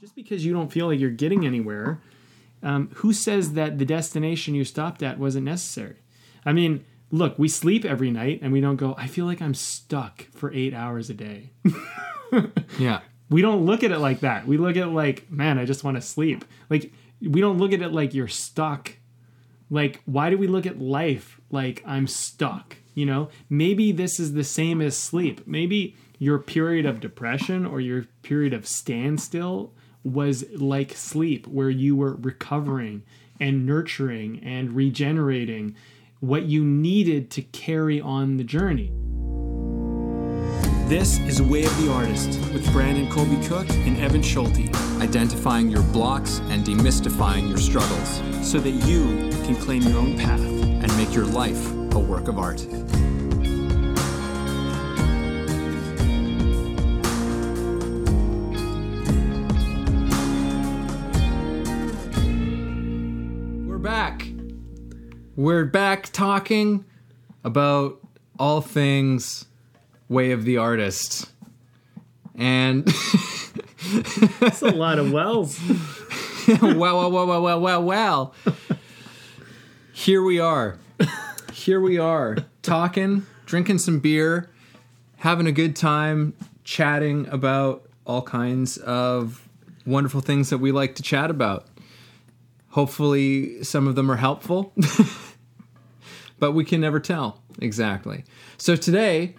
just because you don't feel like you're getting anywhere, um, who says that the destination you stopped at wasn't necessary? I mean, look, we sleep every night and we don't go, I feel like I'm stuck for eight hours a day. Yeah. we don't look at it like that. We look at it like, man, I just want to sleep. Like, we don't look at it like you're stuck. Like, why do we look at life like I'm stuck? You know, maybe this is the same as sleep. Maybe your period of depression or your period of standstill was like sleep, where you were recovering and nurturing and regenerating what you needed to carry on the journey. This is Way of the Artist with Brandon Colby Cook and Evan Schulte, Identifying your blocks and demystifying your struggles so that you can claim your own path. and make your life a work of art. We're back talking about all things way of the artist. And That's a lot of wells. well, well, well, well, well, well, well. Here we are. Here we are, talking, drinking some beer, having a good time, chatting about all kinds of wonderful things that we like to chat about. Hopefully, some of them are helpful, but we can never tell exactly. So, today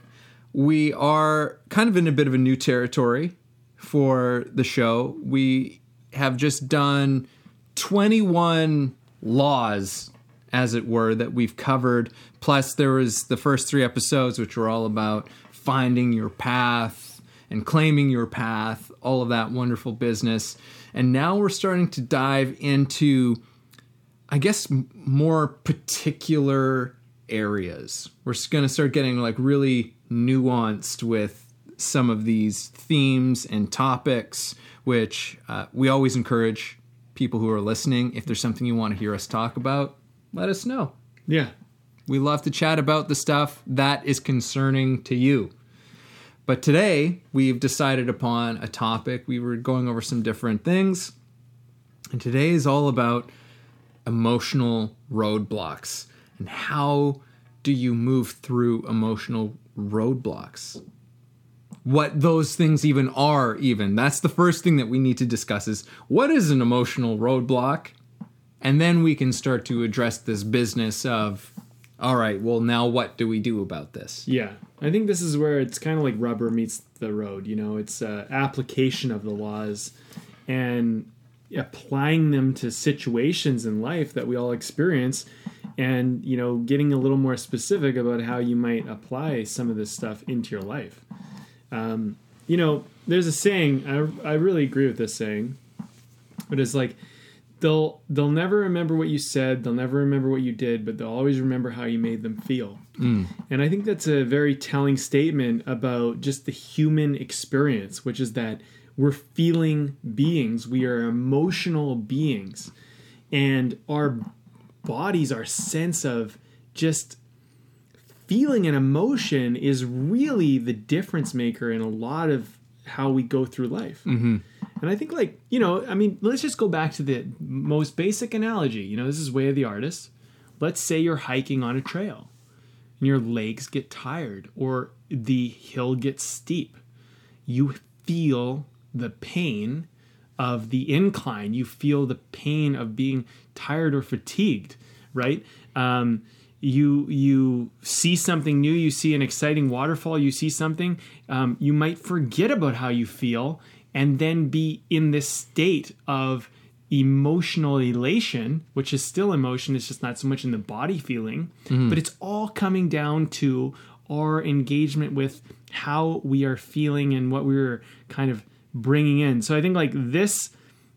we are kind of in a bit of a new territory for the show. We have just done 21 laws, as it were, that we've covered. Plus, there was the first three episodes, which were all about finding your path and claiming your path, all of that wonderful business. And now we're starting to dive into, I guess, more particular areas. We're going to start getting like really nuanced with some of these themes and topics, which uh, we always encourage people who are listening. If there's something you want to hear us talk about, let us know. Yeah. We love to chat about the stuff that is concerning to you. But today, we've decided upon a topic. We were going over some different things. And today is all about emotional roadblocks and how do you move through emotional roadblocks? What those things even are, even. That's the first thing that we need to discuss is what is an emotional roadblock? And then we can start to address this business of, all right, well, now what do we do about this? Yeah. I think this is where it's kind of like rubber meets the road. You know, it's uh, application of the laws and applying them to situations in life that we all experience and, you know, getting a little more specific about how you might apply some of this stuff into your life. Um, you know, there's a saying, I, I really agree with this saying, but it's like, they'll they'll never remember what you said they'll never remember what you did but they'll always remember how you made them feel. And i think that's a very telling statement about just the human experience which is that we're feeling beings we are emotional beings and our bodies our sense of just feeling an emotion is really the difference maker in a lot of how we go through life mm-hmm. and I think, like, you know, I mean, let's just go back to the most basic analogy. You know, this is way of the artist. Let's say you're hiking on a trail and your legs get tired or the hill gets steep. You feel the pain of the incline. You feel the pain of being tired or fatigued, right? Um, you you see something new. You see an exciting waterfall. You see something. Um, you might forget about how you feel and then be in this state of emotional elation, which is still emotion, it's just not so much in the body feeling, but it's all coming down to our engagement with how we are feeling and what we're kind of bringing in. So I think like this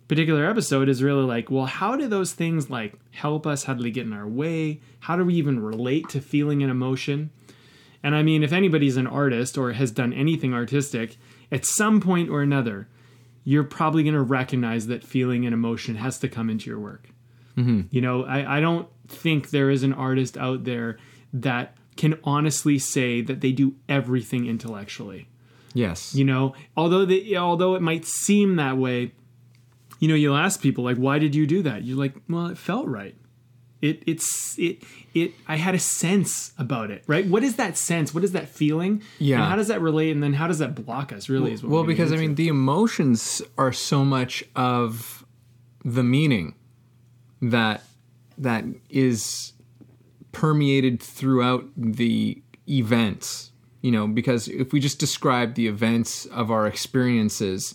particular episode is really like, well, how do those things like help us? How do they get in our way? How do we even relate to feeling and emotion? And I mean, if anybody's an artist or has done anything artistic, at some point or another, you're probably going to recognize that feeling and emotion has to come into your work. Mm-hmm. You know, I, I don't think there is an artist out there that can honestly say that they do everything intellectually. Yes. You know, although the, although it might seem that way, you know, you'll ask people like, "Why did you do that?" You're like, "Well, it felt right." It it's it it. I had a sense about it, right? What is that sense? What is that feeling? Yeah. And how does that relate? And then how does that block us? Really, is what Well, because I mean, the emotions are so much of the meaning that that is permeated throughout the events. You know, because if we just describe the events of our experiences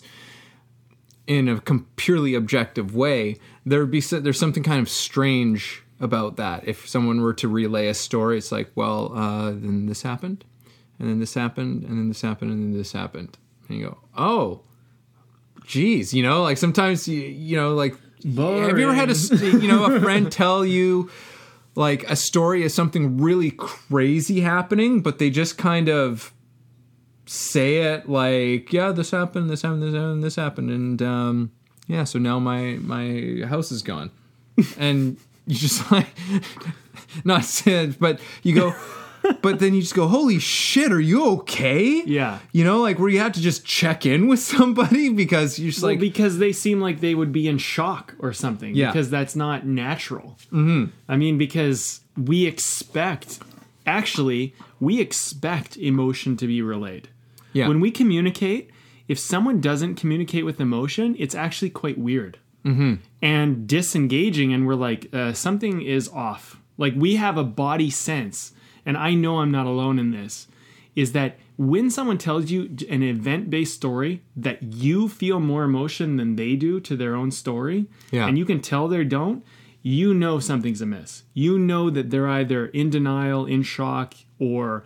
in a com- purely objective way, there would be there's something kind of strange about that. If someone were to relay a story, it's like, well, uh, then this happened, and then this happened, and then this happened, and then this happened, and you go, oh, geez, you know, like sometimes you, you know, like, have you ever had a you know a friend tell you like a story is something really crazy happening, but they just kind of say it like, yeah, this happened, this happened, this happened, this happened, and um, yeah, so now my my house is gone, and you just like not said, but you go. But then you just go, holy shit, are you okay? Yeah. You know, like where you have to just check in with somebody because you're just Well, like, because they seem like they would be in shock or something. Yeah. Because that's not natural. Mm-hmm. I mean, because we expect, actually, we expect emotion to be relayed. yeah. When we communicate, if someone doesn't communicate with emotion, it's actually quite weird Mm-hmm. and disengaging. And we're like, uh, something is off. Like we have a body sense, and I know I'm not alone in this. Is that when someone tells you an event based story that you feel more emotion than they do to their own story, Yeah. and you can tell they don't, you know something's amiss. You know that they're either in denial, in shock, or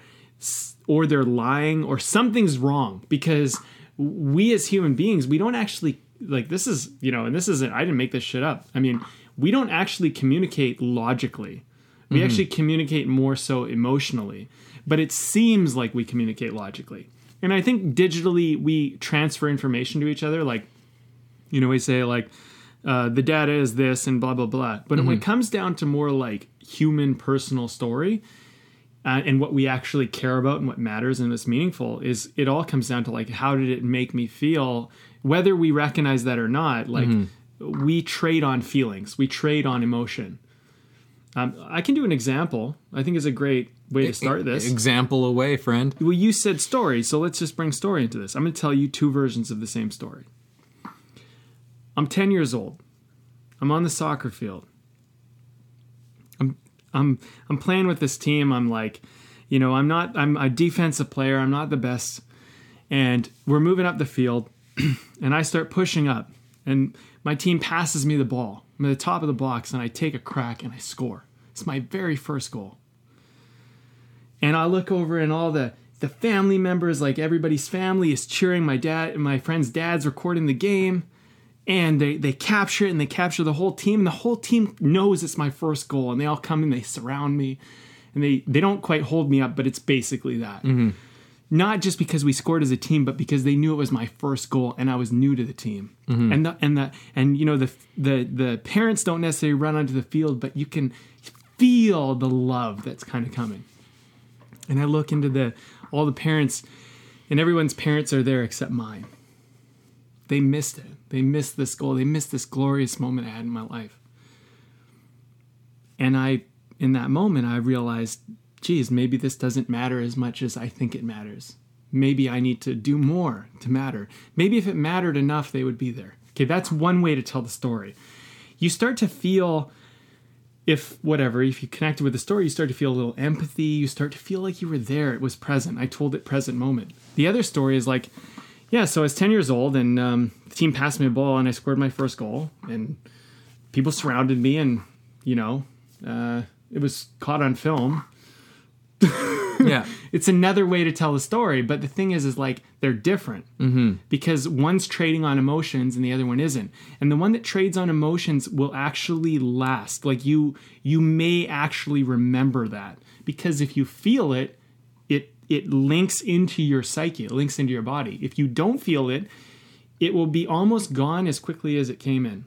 or they're lying, or something's wrong because we as human beings we don't actually like this is you know and this isn't i didn't make this shit up i mean we don't actually communicate logically we actually communicate more so emotionally but it seems like we communicate logically. And i think digitally we transfer information to each other like you know we say like uh, the data is this and blah blah blah. But when it comes down to more like human personal story uh, and what we actually care about and what matters and what's meaningful is it all comes down to like how did it make me feel whether we recognize that or not like we trade on feelings. We trade on emotion um, i can do an example. I think is a great way to start this. Example away, friend. well you said story so let's just bring story into this. I'm going to tell you two versions of the same story. I'm 10 years old. I'm on the soccer field. I'm i'm i'm playing with this team. I'm like you know i'm not i'm a defensive player. I'm not the best. And we're moving up the field and i start pushing up and my team passes me the ball i'm at the top of the box and i take a crack and i score. It's my very first goal. And I look over and all the the family members, like everybody's family, is cheering. My dad, and my friend's dad's recording the game, and they they capture it and they capture the whole team, and the whole team knows it's my first goal, and they all come and they surround me, and they they don't quite hold me up, but it's basically that. Mm-hmm. Not just because we scored as a team, but because they knew it was my first goal and I was new to the team. Mm-hmm. And the and the and you know the the the parents don't necessarily run onto the field, but you can feel the love that's kind of coming and I look into the all the parents, and everyone's parents are there except mine. They missed it. They missed this goal. They missed this glorious moment I had in my life. And I, in that moment, I realized, geez, maybe this doesn't matter as much as I think it matters. Maybe I need to do more to matter. Maybe if it mattered enough, they would be there. Okay, that's one way to tell the story. You start to feel if whatever, if you connected with the story, you start to feel a little empathy. You start to feel like you were there. It was present. I told it present moment. The other story is like, yeah, so I was 10 years old and um, the team passed me a ball and I scored my first goal and people surrounded me and, you know, uh, it was caught on film. Yeah. It's another way to tell the story, but the thing is, is like they're different because one's trading on emotions and the other one isn't. And the one that trades on emotions will actually last. Like you, you may actually remember that because if you feel it, it it links into your psyche, it links into your body. If you don't feel it, it will be almost gone as quickly as it came in.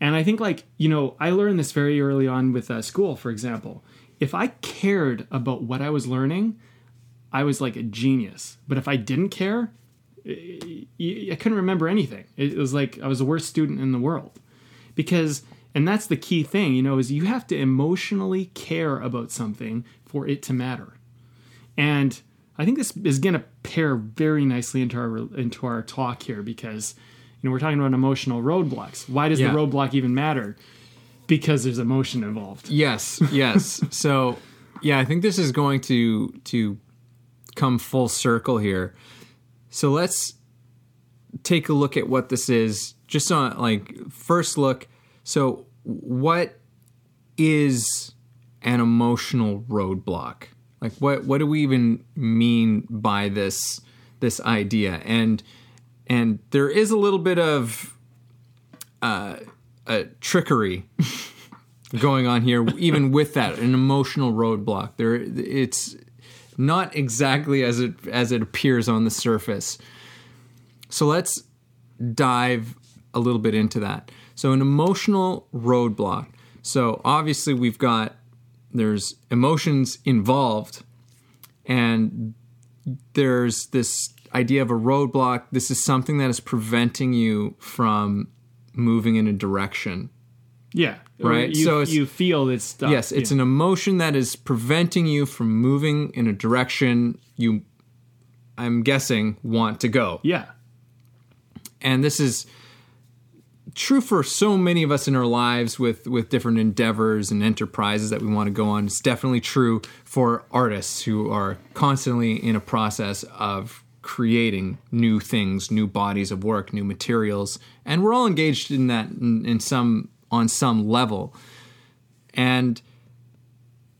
And I think, like, you know, I learned this very early on with uh, school, for example. If I cared about what I was learning, I was like a genius. But if I didn't care, I couldn't remember anything. It was like I was the worst student in the world because and that's the key thing you know is you have to emotionally care about something for it to matter and i think this is going to pair very nicely into our into our talk here because you know we're talking about emotional roadblocks why does Yeah. the roadblock even matter because there's emotion involved Yes, yes. so, yeah, I think this is going to to come full circle here. So let's take a look at what this is. Just on like first look. So, what is an emotional roadblock? Like, what what do we even mean by this this idea? And and there is a little bit of uh, uh, trickery going on here even with that an emotional roadblock. There it's not exactly as it as it appears on the surface. So let's dive a little bit into that. So an emotional roadblock. So obviously we've got there's emotions involved and there's this idea of a roadblock. This is something that is preventing you from moving in a direction. Yeah. Right, you, so it's- you feel stuff. Yes, it's an emotion that is preventing you from moving in a direction you, I'm guessing, want to go. yeah. And this is true for so many of us in our lives with, with different endeavors and enterprises that we want to go on. It's definitely true for artists who are constantly in a process of creating new things, new bodies of work, new materials. And we're all engaged in that in, in some on some level. And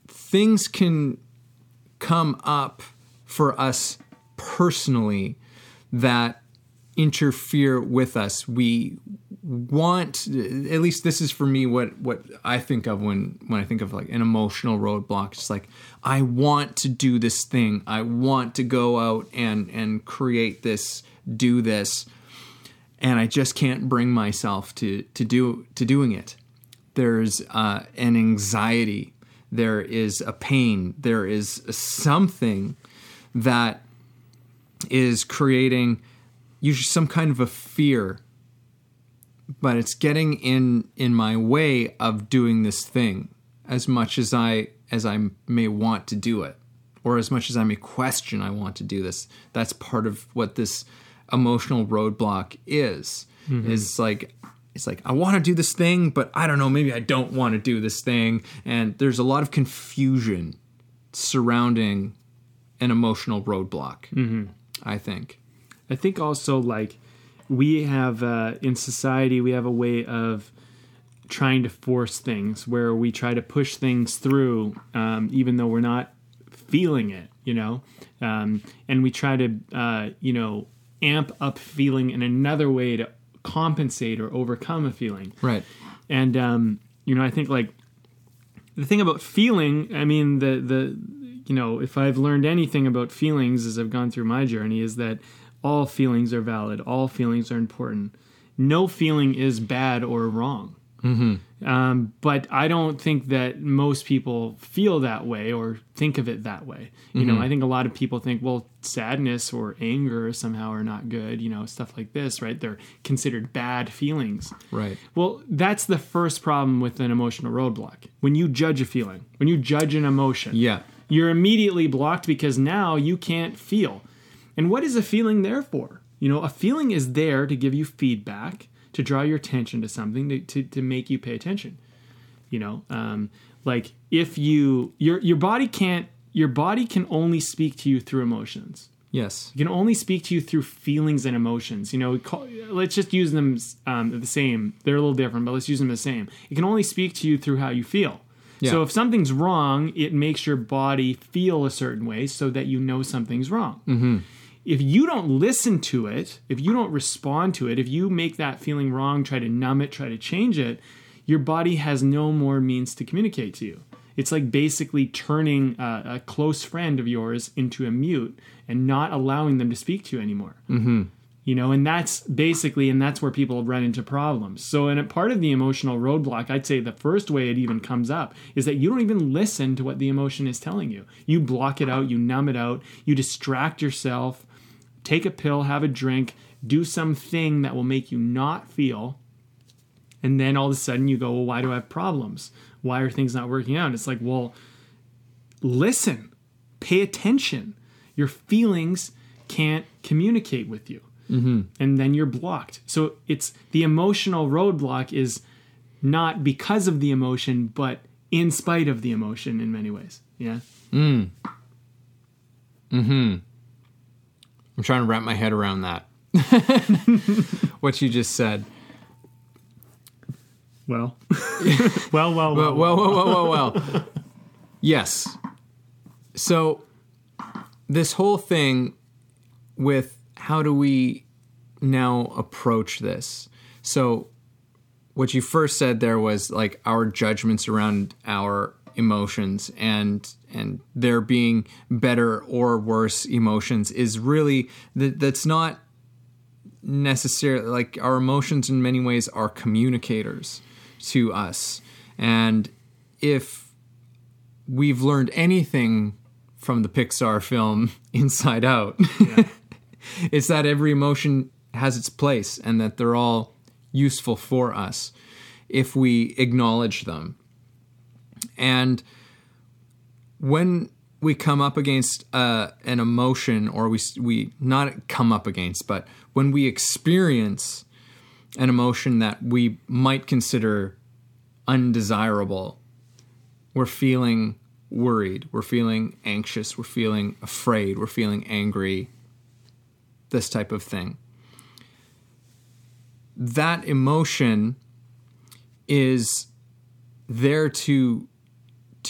things can come up for us personally that interfere with us. We want at least this is for me what what I think of when when I think of like an emotional roadblock. It's like I want to do this thing. I want to go out and and create this, do this, and I just can't bring myself to to do to doing it. There's uh, an anxiety. There is a pain. There is something that is creating usually some kind of a fear but it's getting in in my way of doing this thing as much as i as i may want to do it or as much as i may question i want to do this. That's part of what this emotional roadblock is. Mm-hmm. Is like it's like i want to do this thing but i don't know maybe i don't want to do this thing. And there's a lot of confusion surrounding an emotional roadblock mm-hmm. i think. I think also like we have uh, in society we have a way of trying to force things where we try to push things through um, even though we're not feeling it, you know, um, and we try to uh, you know amp up feeling in another way to compensate or overcome a feeling. right And um, you know, I think like the thing about feeling, I mean, the the you know, if I've learned anything about feelings as I've gone through my journey, is that all feelings are valid, all feelings are important. No feeling is bad or wrong. Um, but I don't think that most people feel that way or think of it that way. You know, I think a lot of people think, well, sadness or anger somehow are not good, you know, stuff like this, right? They're considered bad feelings. right Well, that's the first problem with an emotional roadblock. When you judge a feeling, when you judge an emotion, yeah you're immediately blocked because now you can't feel. And what is a feeling there for? You know, a feeling is there to give you feedback, to draw your attention to something, to, to, to make you pay attention. You know, um, like if you your your body can't your body can only speak to you through emotions. yes It can only speak to you through feelings and emotions. You know, call, let's just use them um, the same. They're a little different, but let's use them the same. It can only speak to you through how you feel. Yeah. So if something's wrong, it makes your body feel a certain way so that you know something's wrong. Mm-hmm. If you don't listen to it, if you don't respond to it, if you make that feeling wrong, try to numb it, try to change it, your body has no more means to communicate to you. It's like basically turning a, a close friend of yours into a mute and not allowing them to speak to you anymore. Mm-hmm. You know, and that's basically, and that's where people run into problems. So, in a part of the emotional roadblock, I'd say the first way it even comes up is that you don't even listen to what the emotion is telling you. You block it out, you numb it out, you distract yourself, take a pill, have a drink, do something that will make you not feel. And then all of a sudden you go, well, why do I have problems? Why are things not working out? It's like, well, listen, pay attention. Your feelings can't communicate with you. Mm-hmm. And then you're blocked. So it's the emotional roadblock is not because of the emotion, but in spite of the emotion in many ways. Yeah. I'm trying to wrap my head around that. what you just said. Well, well, well, Well, well, well, well, well, well, well. yes. So, this whole thing with how do we now approach this? So, what you first said there was like our judgments around our emotions and and there being better or worse emotions is really that that's not necessarily like our emotions in many ways are communicators to us. And if we've learned anything from the Pixar film Inside Out it's that every emotion has its place and that they're all useful for us if we acknowledge them. And when we come up against uh, an emotion, or we we not come up against, but when we experience an emotion that we might consider undesirable, we're feeling worried, we're feeling anxious, we're feeling afraid, we're feeling angry, this type of thing. That emotion is there to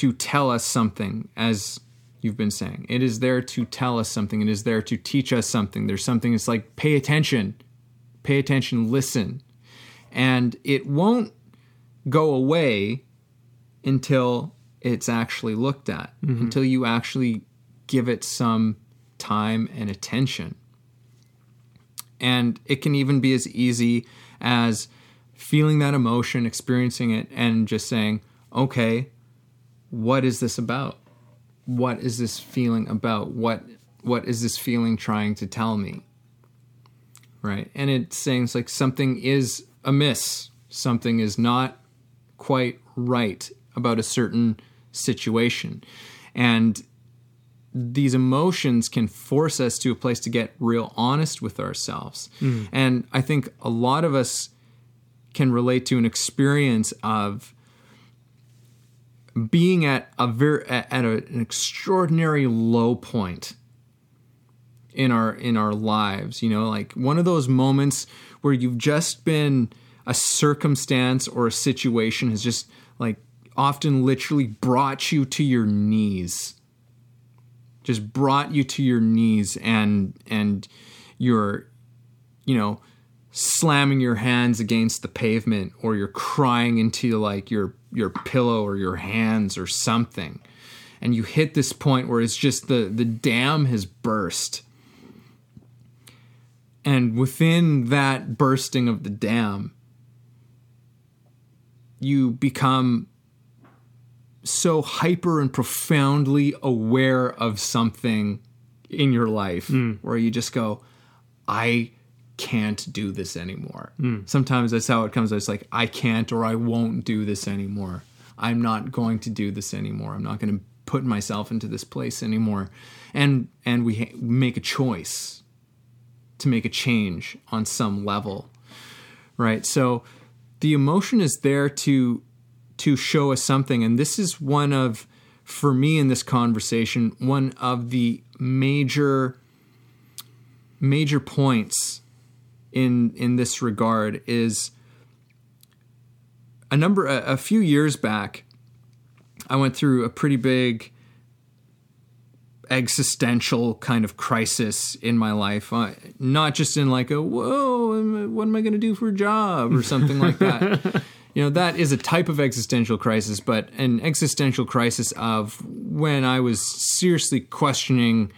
to tell us something as you've been saying. It is there to tell us something. It is there to teach us something. There's something it's like pay attention. Pay attention listen. And it won't go away until it's actually looked at mm-hmm. until you actually give it some time and attention. And it can even be as easy as feeling that emotion, experiencing it, and just saying, okay, what is this about? What is this feeling about? What what is this feeling trying to tell me? Right? And it's saying it's like something is amiss, something is not quite right about a certain situation. And these emotions can force us to a place to get real honest with ourselves. Mm. And I think a lot of us can relate to an experience of being at a very at a, an extraordinary low point in our in our lives you know like one of those moments where you've just been a circumstance or a situation has just like often literally brought you to your knees. Just brought you to your knees and and you're you know slamming your hands against the pavement or you're crying into like your your pillow or your hands or something. And you hit this point where it's just the the dam has burst. And within that bursting of the dam you become so hyper and profoundly aware of something in your life mm. where you just go i can't do this anymore. Hmm. Sometimes that's how it comes it's like i can't or i won't do this anymore. I'm not going to do this anymore. I'm not going to put myself into this place anymore. And and we ha- make a choice to make a change on some level right? So the emotion is there to to show us something. And this is one of for me in this conversation one of the major major points in in this regard is a number a, a few years back I went through a pretty big existential kind of crisis in my life. Uh, not just in like a whoa, what am I going to do for a job or something like that. You know, that is a type of existential crisis, but an existential crisis of when I was seriously questioning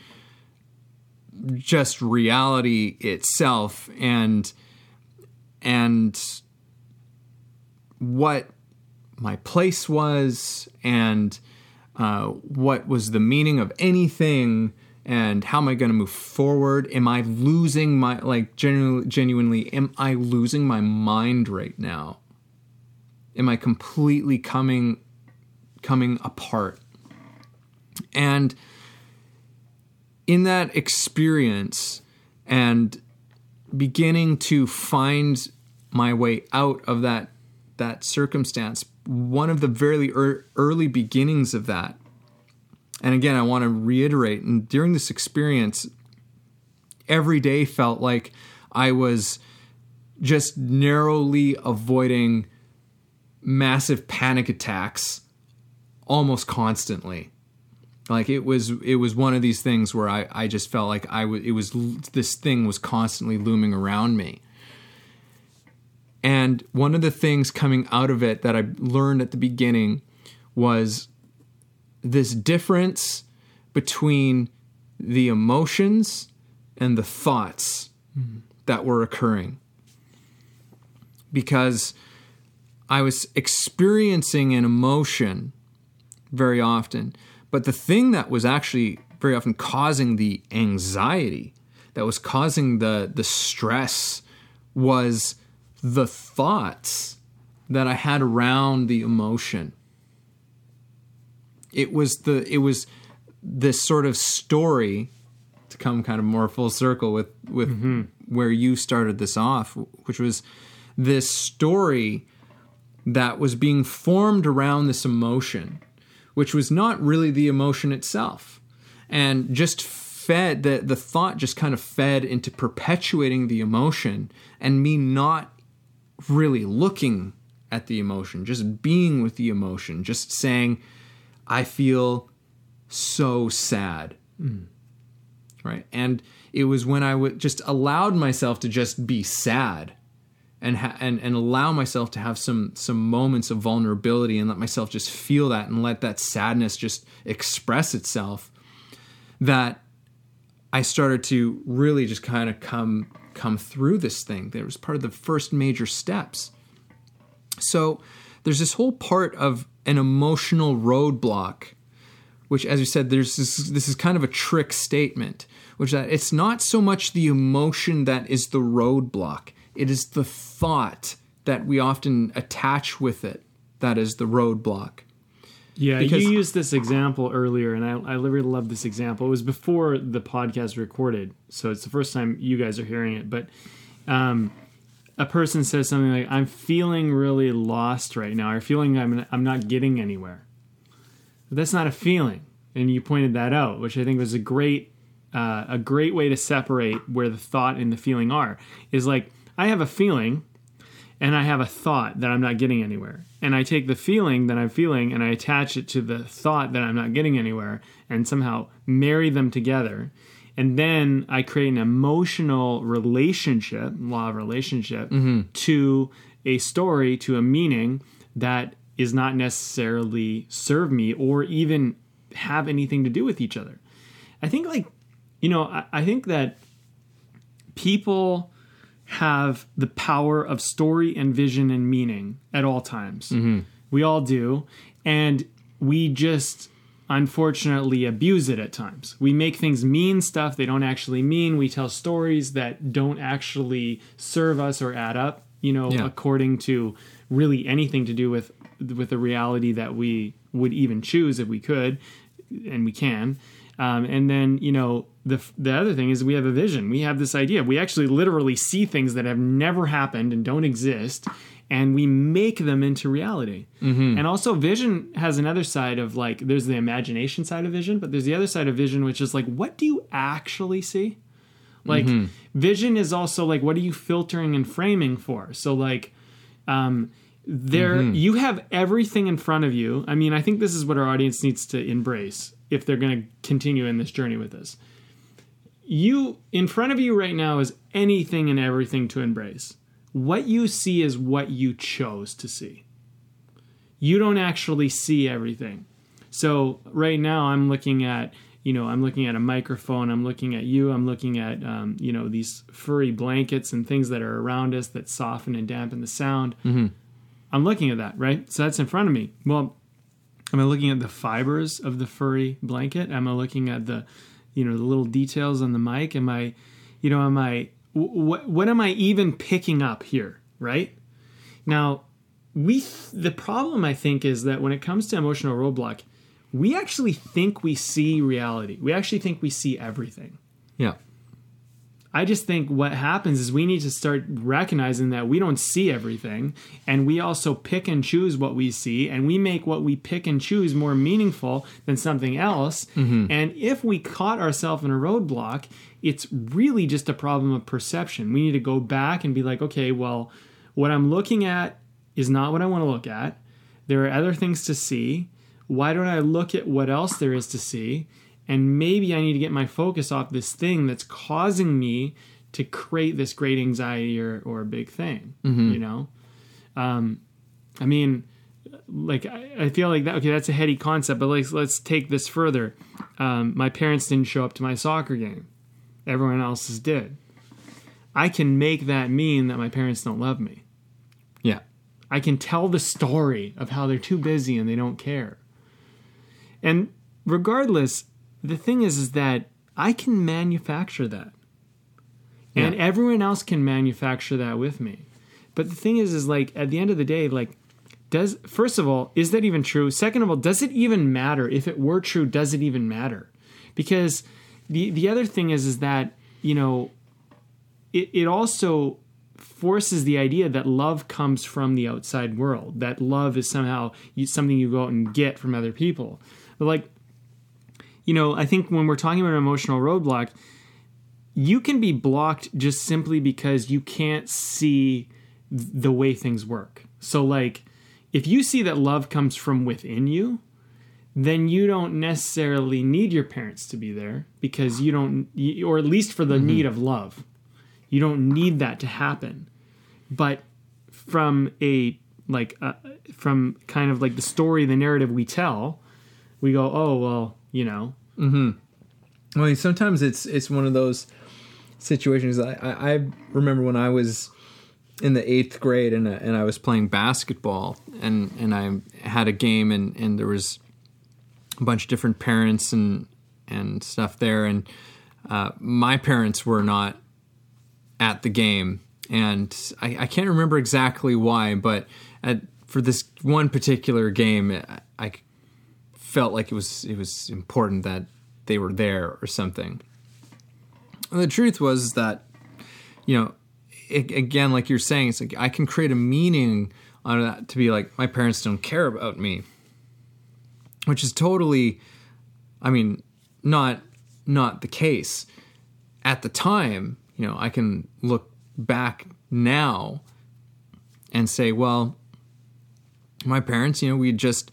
just reality itself and and what my place was and uh, what was the meaning of anything and how am I going to move forward? Am I losing my like genuinely, genuinely? Am I losing my mind right now? Am I completely coming coming apart? And in that experience and beginning to find my way out of that that circumstance, one of the very early beginnings of that and again, I want to reiterate, and during this experience, every day felt like I was just narrowly avoiding massive panic attacks almost constantly. Like it was, it was one of these things where I, I just felt like I was, it was, this thing was constantly looming around me. And one of the things coming out of it that I learned at the beginning was this difference between the emotions and the thoughts mm-hmm. that were occurring. Because I was experiencing an emotion very often, but the thing that was actually very often causing the anxiety, that was causing the, the stress, was the thoughts that I had around the emotion it was the it was this sort of story to come kind of more full circle with with mm-hmm. where you started this off, which was this story that was being formed around this emotion, which was not really the emotion itself, and just fed the the thought just kind of fed into perpetuating the emotion and me not really looking at the emotion, just being with the emotion, just saying I feel so sad. Mm. Right. And it was when I would just allowed myself to just be sad and, ha- and and allow myself to have some some moments of vulnerability and let myself just feel that and let that sadness just express itself that I started to really just kind of come come through this thing. That was part of the first major steps. So there's this whole part of an emotional roadblock, which, as you said, there's this, this is kind of a trick statement, which that it's not so much the emotion that is the roadblock; it is the thought that we often attach with it that is the roadblock. Yeah, because, you used this example earlier, and I, I really love this example. It was before the podcast recorded, so it's the first time you guys are hearing it. But um, a person says something like, "I'm feeling really lost right now," or "Feeling I'm I'm not getting anywhere." But that's not a feeling, and you pointed that out, which I think was a great uh, a great way to separate where the thought and the feeling are. Is like I have a feeling, and I have a thought that I'm not getting anywhere, and I take the feeling that I'm feeling and I attach it to the thought that I'm not getting anywhere, and somehow marry them together and then I create an emotional relationship, law of relationship, mm-hmm. to a story, to a meaning that is not necessarily serve me or even have anything to do with each other. I think, like, you know, I, I think that people have the power of story and vision and meaning at all times. Mm-hmm. We all do. And we just unfortunately abuse it at times. We make things mean stuff they don't actually mean. We tell stories that don't actually serve us or add up, you know, yeah. according to really anything to do with with the reality that we would even choose if we could and we can. Um, and then, you know, the the other thing is we have a vision. We have this idea. We actually literally see things that have never happened and don't exist and we make them into reality. Mm-hmm. And also, vision has another side of like, there's the imagination side of vision, but there's the other side of vision, which is like, what do you actually see? Like, mm-hmm. vision is also like, what are you filtering and framing for? So, like, um, there mm-hmm. you have everything in front of you. I mean, I think this is what our audience needs to embrace if they're going to continue in this journey with us. You in front of you right now is anything and everything to embrace what you see is what you chose to see. You don't actually see everything. So right now I'm looking at, you know, I'm looking at a microphone. I'm looking at you. I'm looking at, um, you know, these furry blankets and things that are around us that soften and dampen the sound. Mm-hmm. I'm looking at that, right? So that's in front of me. Well, am I looking at the fibers of the furry blanket? Am I looking at the you know the little details on the mic? Am I, you know, am I what what am I even picking up here? Right now, we the problem I think is that when it comes to emotional roadblock, we actually think we see reality. We actually think we see everything. Yeah. I just think what happens is we need to start recognizing that we don't see everything and we also pick and choose what we see and we make what we pick and choose more meaningful than something else. Mm-hmm. And if we caught ourselves in a roadblock, it's really just a problem of perception. We need to go back and be like, okay, well, what I'm looking at is not what I want to look at. There are other things to see. Why don't I look at what else there is to see? And maybe I need to get my focus off this thing that's causing me to create this great anxiety or, or a big thing. You know? Um, I mean, like I, I feel like that. Okay, that's a heady concept, but let's let's take this further. Um, my parents didn't show up to my soccer game. Everyone else's did. I can make that mean that my parents don't love me. Yeah. I can tell the story of how they're too busy and they don't care. And regardless, the thing is is that I can manufacture that. And Yeah. everyone else can manufacture that with me. But the thing is is like at the end of the day like does first of all, is that even true? Second of all, does it even matter? If it were true, does it even matter? Because the the other thing is is that, you know, it, it also forces the idea that love comes from the outside world, that love is somehow something you go out and get from other people. But like, you know, I think when we're talking about an emotional roadblock, you can be blocked just simply because you can't see the way things work. So, like, if you see that love comes from within you, then you don't necessarily need your parents to be there because you don't, or at least for the need of love. You don't need that to happen. But from a, like, uh, from kind of like the story, the narrative we tell, we go, oh, well, you know, Mhm. Well, sometimes it's it's one of those situations. I, I, I remember when I was in the eighth grade and, and I was playing basketball and, and I had a game and, and there was a bunch of different parents and and stuff there and uh, my parents were not at the game and I, I can't remember exactly why but at, for this one particular game I, I felt like it was it was important that they were there or something. And the truth was that, you know, it, again, like you're saying, it's like I can create a meaning on that to be like my parents don't care about me, which is totally, I mean, not not the case. At the time, you know, I can look back now and say, well, my parents, you know, we just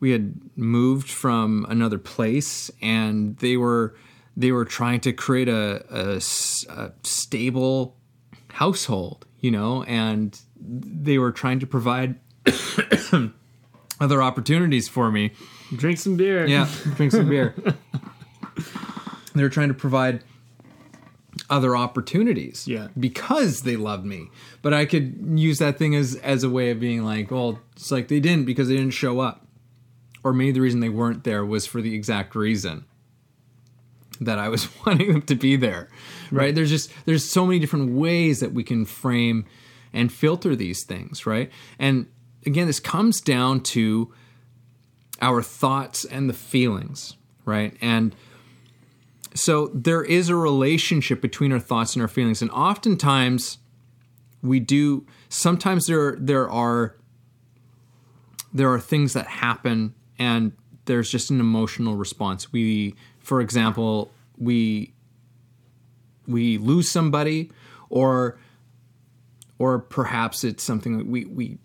we had moved from another place and they were they were trying to create a a stable household you know and they were trying to provide other opportunities for me. Drink some beer. yeah. Drink some beer. They were trying to provide other opportunities Yeah. because they loved me. But i could use that thing as as a way of being like well it's like they didn't because they didn't show up or maybe the reason they weren't there was for the exact reason that I was wanting them to be there. Right? There's just there's so many different ways that we can frame and filter these things, right? And again, this comes down to our thoughts and the feelings, right? And so there is a relationship between our thoughts and our feelings, and oftentimes we do. Sometimes there there are there are things that happen and there's just an emotional response. We for example we we lose somebody or or perhaps it's something that we we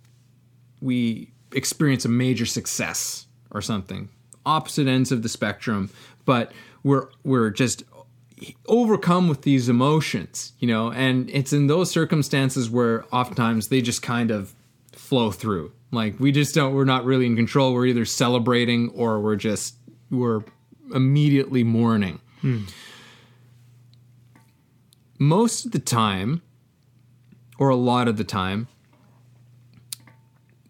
we experience a major success or something. Opposite ends of the spectrum but we're we're just overcome with these emotions you know and it's in those circumstances where oftentimes they just kind of flow through like we just don't we're not really in control. We're either celebrating or we're just we're immediately mourning. Hmm. Most of the time or a lot of the time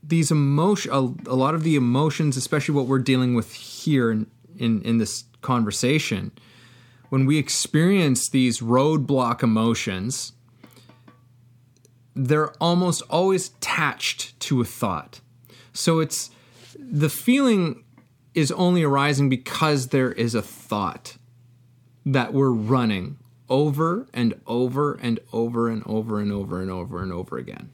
these emotion a, a lot of the emotions especially what we're dealing with here in, in in this conversation when we experience these roadblock emotions, they're almost always attached to a thought. So it's the feeling is only arising because there is a thought that we're running over and over and over and over and over and over and over again.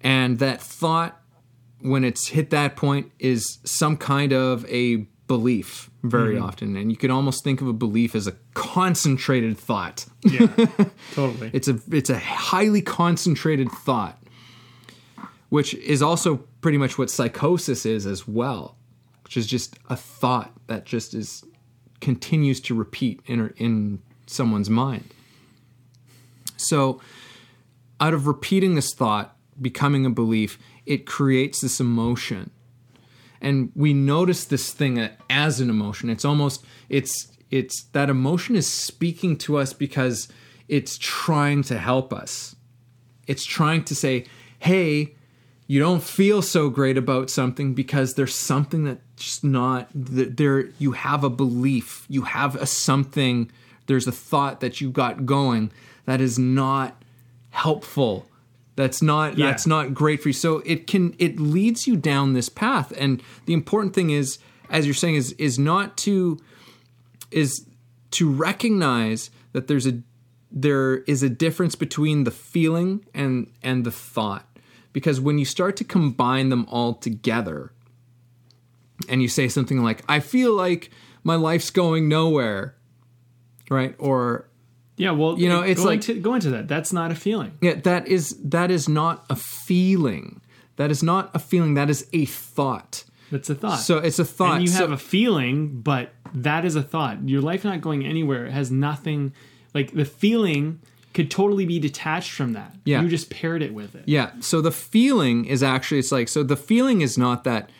And that thought, when it's hit that point, is some kind of a belief very mm-hmm. often. And you could almost think of a belief as a concentrated thought. Yeah, totally. It's a it's a highly concentrated thought, which is also pretty much what psychosis is as well, which is just a thought that just is continues to repeat in in someone's mind. So, out of repeating this thought, becoming a belief, it creates this emotion. And we notice this thing as an emotion. It's almost it's it's that emotion is speaking to us because it's trying to help us. It's trying to say, "Hey, you don't feel so great about something because there's something that's not there you have a belief, you have a something, there's a thought that you got going that is not helpful. That's not Yeah. that's not great for you. So it can it leads you down this path. And the important thing is, as you're saying, is is not to is to recognize that there's a there is a difference between the feeling and and the thought because when you start to combine them all together and you say something like i feel like my life's going nowhere right or yeah, well, You know, it's go like- into, go into that. That's not a feeling. yeah that is that is not a feeling that is not a feeling that is a thought That's a thought. so it's a thought and you So- have a feeling, but that is a thought. Your life not going anywhere It has nothing. Like the feeling could totally be detached from that. Yeah. you just paired it with it. Yeah. So the feeling is actually, it's like, so the feeling is not that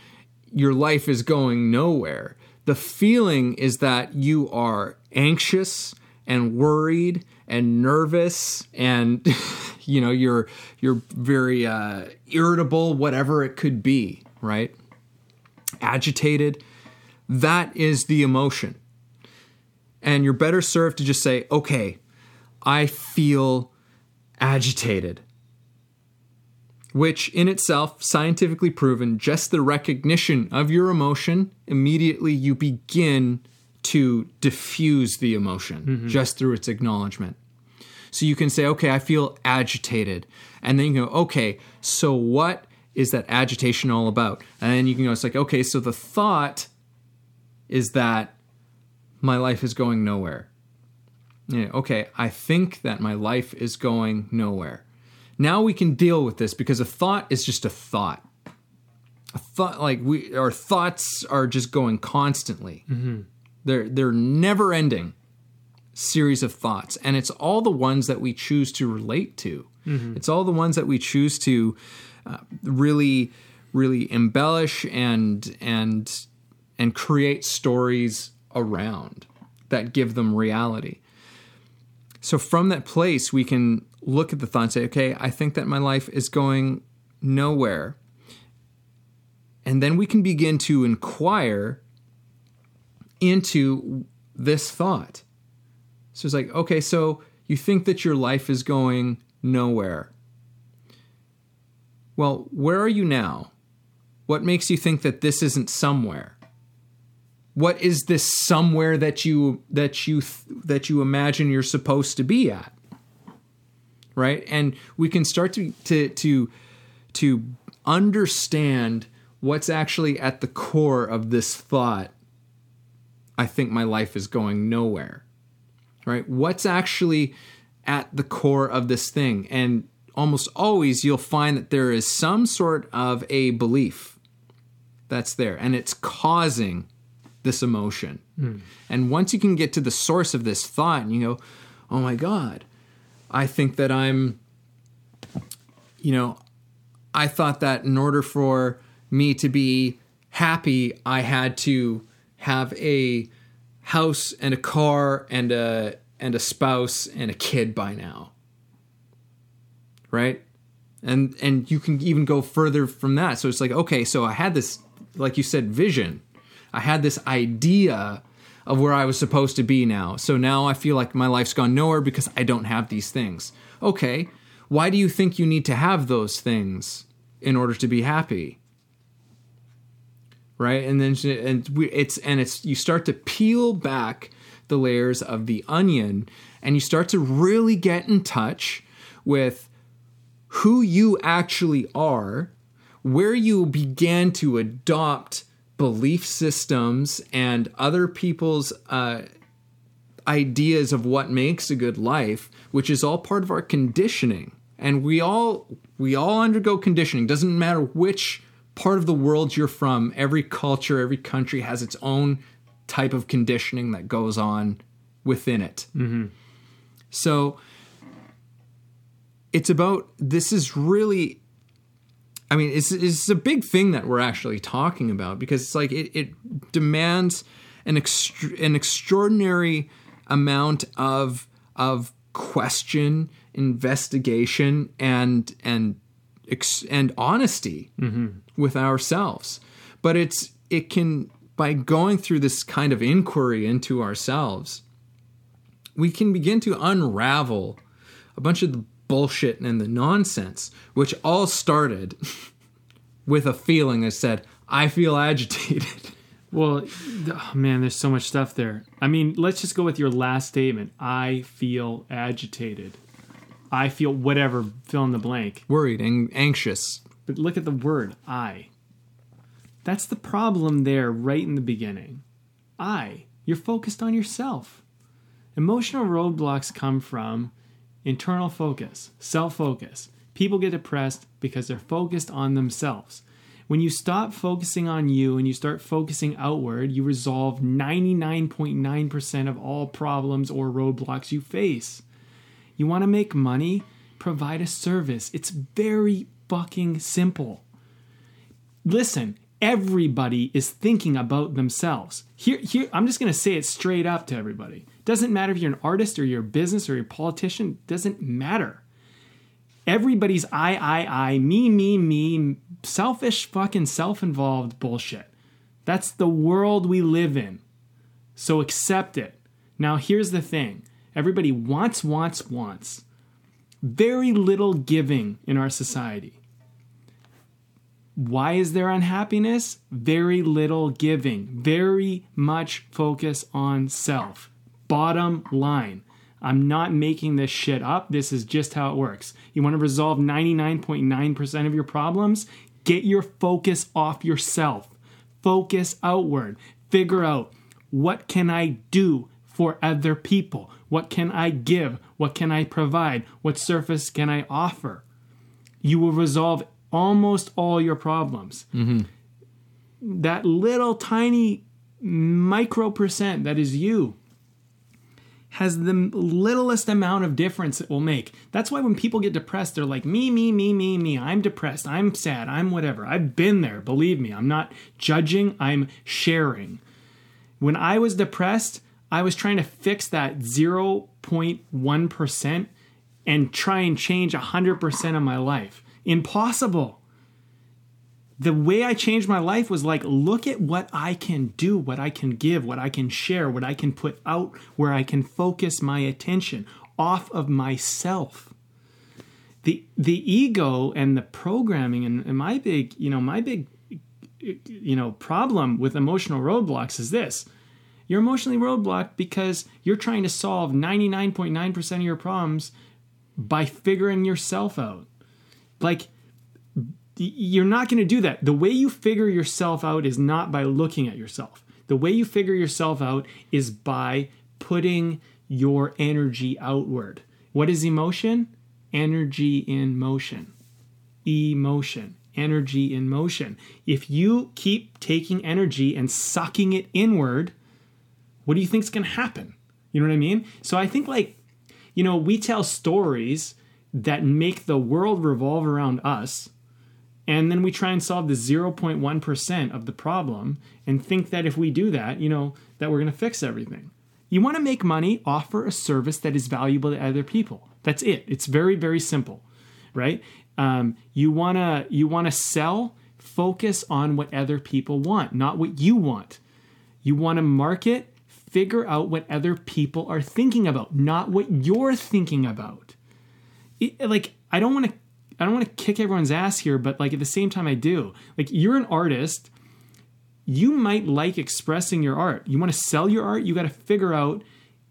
your life is going nowhere. The feeling is that you are anxious and worried and nervous and, you know, you're, you're very uh, irritable, whatever it could be, right? Agitated. That is the emotion. And you're better served to just say, okay, I feel agitated which in itself, scientifically proven, just the recognition of your emotion, immediately you begin to diffuse the emotion mm-hmm. just through its acknowledgement. So you can say, okay, I feel agitated. And then you go, okay, so what is that agitation all about? And then you can go, it's like, okay, so the thought is that my life is going nowhere. Yeah, okay, I think that my life is going nowhere. Now we can deal with this because a thought is just a thought. A thought, like we, our thoughts are just going constantly. Mm-hmm. They're they're never ending series of thoughts, and it's all the ones that we choose to relate to. It's all the ones that we choose to uh, really, really embellish and and and create stories around that give them reality. So from that place, we can look at the thought and say, okay, I think that my life is going nowhere. And then we can begin to inquire into this thought. So it's like, okay, so you think that your life is going nowhere. Well, where are you now? What makes you think that this isn't somewhere? What is this somewhere that you that you that you imagine you're supposed to be at? Right? And we can start to to to to understand what's actually at the core of this thought. I think my life is going nowhere. Right? What's actually at the core of this thing? And almost always you'll find that there is some sort of a belief that's there and it's causing this emotion. Hmm. And once you can get to the source of this thought and you go, oh my God, I think that I'm, you know, I thought that in order for me to be happy, I had to have a house and a car and a and a spouse and a kid by now. Right? And and you can even go further from that. So it's like, okay, so I had this like you said vision. I had this idea of where I was supposed to be now. So now I feel like my life's gone nowhere because I don't have these things. Okay, why do you think you need to have those things in order to be happy? Right? And then and we, it's and it's you start to peel back the layers of the onion and you start to really get in touch with who you actually are, where you began to adopt belief systems and other people's uh, ideas of what makes a good life, which is all part of our conditioning. And we all we all undergo conditioning. Doesn't matter which part of the world you're from. Every culture, every country has its own type of conditioning that goes on within it. Mm-hmm. So it's about this is really I mean, it's, it's a big thing that we're actually talking about because it's like it, it demands an extra, an extraordinary amount of of question, investigation, and and and honesty mm-hmm. with ourselves. But it's it can by going through this kind of inquiry into ourselves, we can begin to unravel a bunch of the bullshit and the nonsense, which all started with a feeling that said, I feel agitated. Well, oh man, there's so much stuff there. I mean, let's just go with your last statement. I feel agitated. I feel whatever, fill in the blank. Worried and anxious. But look at the word I. That's the problem there right in the beginning. I. You're focused on yourself. Emotional roadblocks come from internal focus, self focus. People get depressed because they're focused on themselves. When you stop focusing on you and you start focusing outward, you resolve 99.9% of all problems or roadblocks you face. You want to make money? Provide a service. It's very fucking simple. Listen, everybody is thinking about themselves. Here, here I'm just going to say it straight up to everybody. Doesn't matter if you're an artist or you're a business or you're a politician, doesn't matter. Everybody's I, I, I, me, me, me, selfish, fucking self involved bullshit. That's the world we live in. So accept it. Now, here's the thing everybody wants, wants, wants. Very little giving in our society. Why is there unhappiness? Very little giving, very much focus on self. Bottom line. I'm not making this shit up. This is just how it works. You want to resolve 99.9% of your problems? Get your focus off yourself. Focus outward. Figure out what can I do for other people? What can I give? What can I provide? What service can I offer? You will resolve almost all your problems. Mm-hmm. That little tiny micro percent that is you has the littlest amount of difference it will make. That's why when people get depressed, they're like, me, me, me, me, me. I'm depressed. I'm sad. I'm whatever. I've been there. Believe me. I'm not judging. I'm sharing. When I was depressed, I was trying to fix that 0.1% and try and change 100% of my life. Impossible the way I changed my life was like, look at what I can do, what I can give, what I can share, what I can put out, where I can focus my attention off of myself. The the ego and the programming and, and my big, you know, my big you know, problem with emotional roadblocks is this. You're emotionally roadblocked because you're trying to solve 99.9% of your problems by figuring yourself out. Like you're not going to do that. The way you figure yourself out is not by looking at yourself. The way you figure yourself out is by putting your energy outward. What is emotion? Energy in motion. Emotion. Energy in motion. If you keep taking energy and sucking it inward, what do you think is going to happen? You know what I mean? So I think, like, you know, we tell stories that make the world revolve around us and then we try and solve the 0.1% of the problem and think that if we do that, you know, that we're going to fix everything. You want to make money, offer a service that is valuable to other people. That's it. It's very, very simple, right? Um, you want to you want to sell, focus on what other people want, not what you want. You want to market, figure out what other people are thinking about, not what you're thinking about. It- like I don't want to I don't want to kick everyone's ass here, but like at the same time I do. Like you're an artist, you might like expressing your art. You want to sell your art, you got to figure out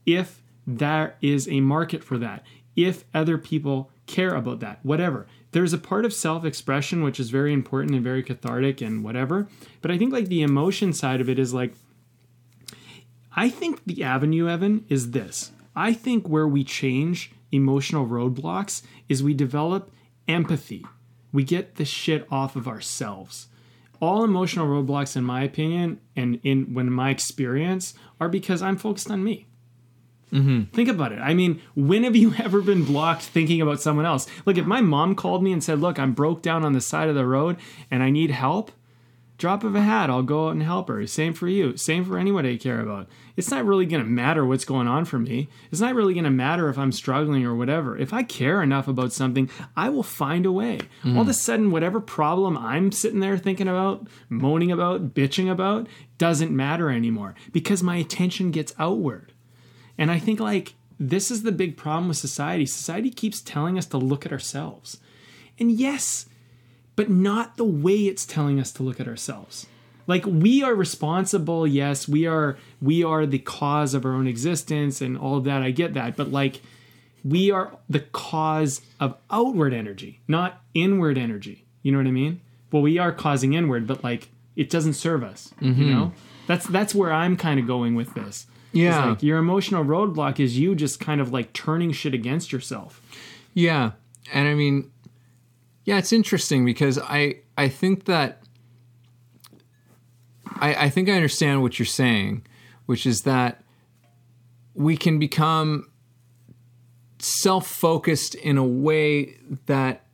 if there is a market for that, if other people care about that, whatever. There's a part of self expression which is very important and very cathartic and whatever. But I think like the emotion side of it is like, I think the avenue, Evan, is this. I think where we change emotional roadblocks is we develop empathy. We get the shit off of ourselves. All emotional roadblocks, in my opinion, and in when my experience, are because I'm focused on me. Mm-hmm. Think about it. I mean, when have you ever been blocked thinking about someone else? Look, if my mom called me and said, Look, I'm broke down on the side of the road and I need help, drop of a hat, I'll go out and help her. Same for you. Same for anyone I care about. It's not really going to matter what's going on for me. It's not really going to matter if I'm struggling or whatever. If I care enough about something, I will find a way. All of a mm. sudden, whatever problem I'm sitting there thinking about, moaning about, bitching about, doesn't matter anymore because my attention gets outward. And I think like this is the big problem with society. Society keeps telling us to look at ourselves. And yes, but not the way it's telling us to look at ourselves. Like we are responsible, yes, we are we are the cause of our own existence and all of that. I get that, but like we are the cause of outward energy, not inward energy. You know what I mean? Well, we are causing inward, but like it doesn't serve us. You mm-hmm. know? That's that's where I'm kind of going with this. Yeah. like your emotional roadblock is you just kind of like turning shit against yourself. Yeah, and I mean, yeah, it's interesting because I I think that I I think I understand what you're saying, which is that we can become self-focused in a way that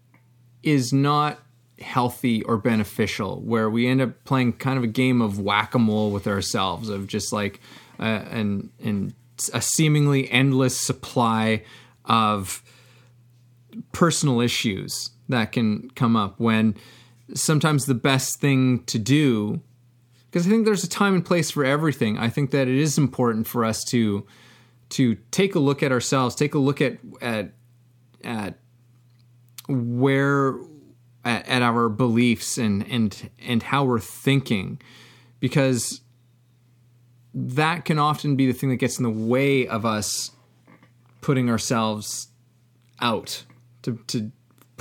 is not healthy or beneficial where we end up playing kind of a game of whack-a-mole with ourselves of just like uh, and and a seemingly endless supply of personal issues that can come up when sometimes the best thing to do because I think there's a time and place for everything. I think that it is important for us to to take a look at ourselves, take a look at at at where at, at our beliefs and and and how we're thinking because that can often be the thing that gets in the way of us putting ourselves out to, to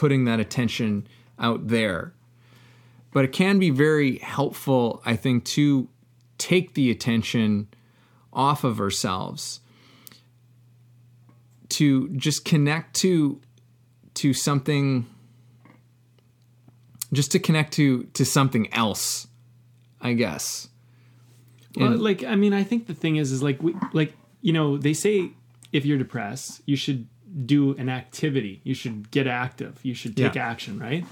putting that attention out there. But it can be very helpful i think to take the attention off of ourselves to just connect to to something just to connect to to something else i guess. Well, like I mean, I think the thing is, is like we like you know they say if you're depressed, you should do an activity. You should get active. You should take Yeah. action, right?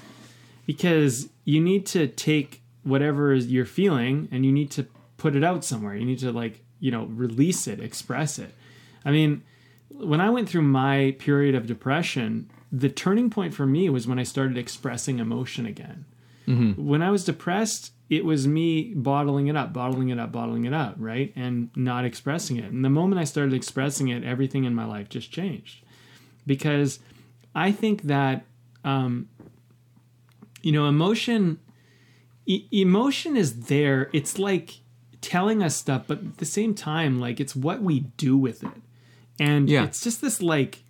Because you need to take whatever you're feeling and you need to put it out somewhere. You need to like you know release it, express it. I mean, when I went through my period of depression, the turning point for me was when I started expressing emotion again mm-hmm. when I was depressed, it was me bottling it up, bottling it up, bottling it up, right? And not expressing it. And the moment I started expressing it, everything in my life just changed. Because I think that, um, you know, emotion, e- emotion is there. It's like telling us stuff, but at the same time, like it's what we do with it. And Yeah. it's just this like,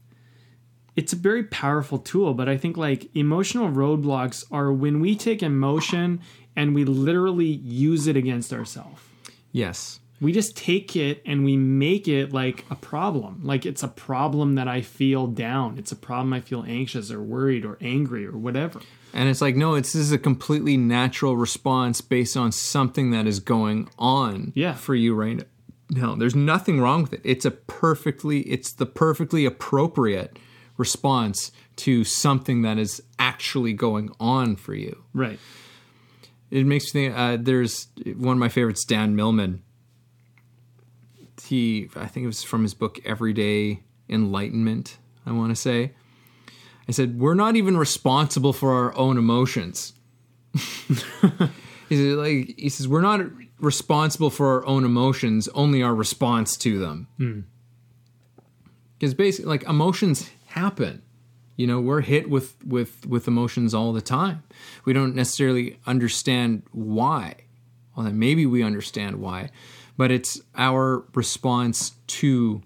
it's a very powerful tool, but I think like emotional roadblocks are when we take emotion and we literally use it against ourselves. yes We just take it and we make it like a problem. Like it's a problem that I feel down. It's a problem I feel anxious or worried or angry or whatever. And it's like, no, it's this is a completely natural response based on something that is going on Yeah. for you right now. No, there's nothing wrong with it. It's a perfectly, it's the perfectly appropriate response to something that is actually going on for you. Right. It makes me think. Uh, there's one of my favorites, Dan Millman. He, I think it was from his book Everyday Enlightenment. I want to say. I said we're not even responsible for our own emotions. He's like he says we're not responsible for our own emotions, only our response to them. Hmm. Because basically, like emotions happen. You know, we're hit with with with emotions all the time. We don't necessarily understand why. Well, then maybe we understand why, but it's our response to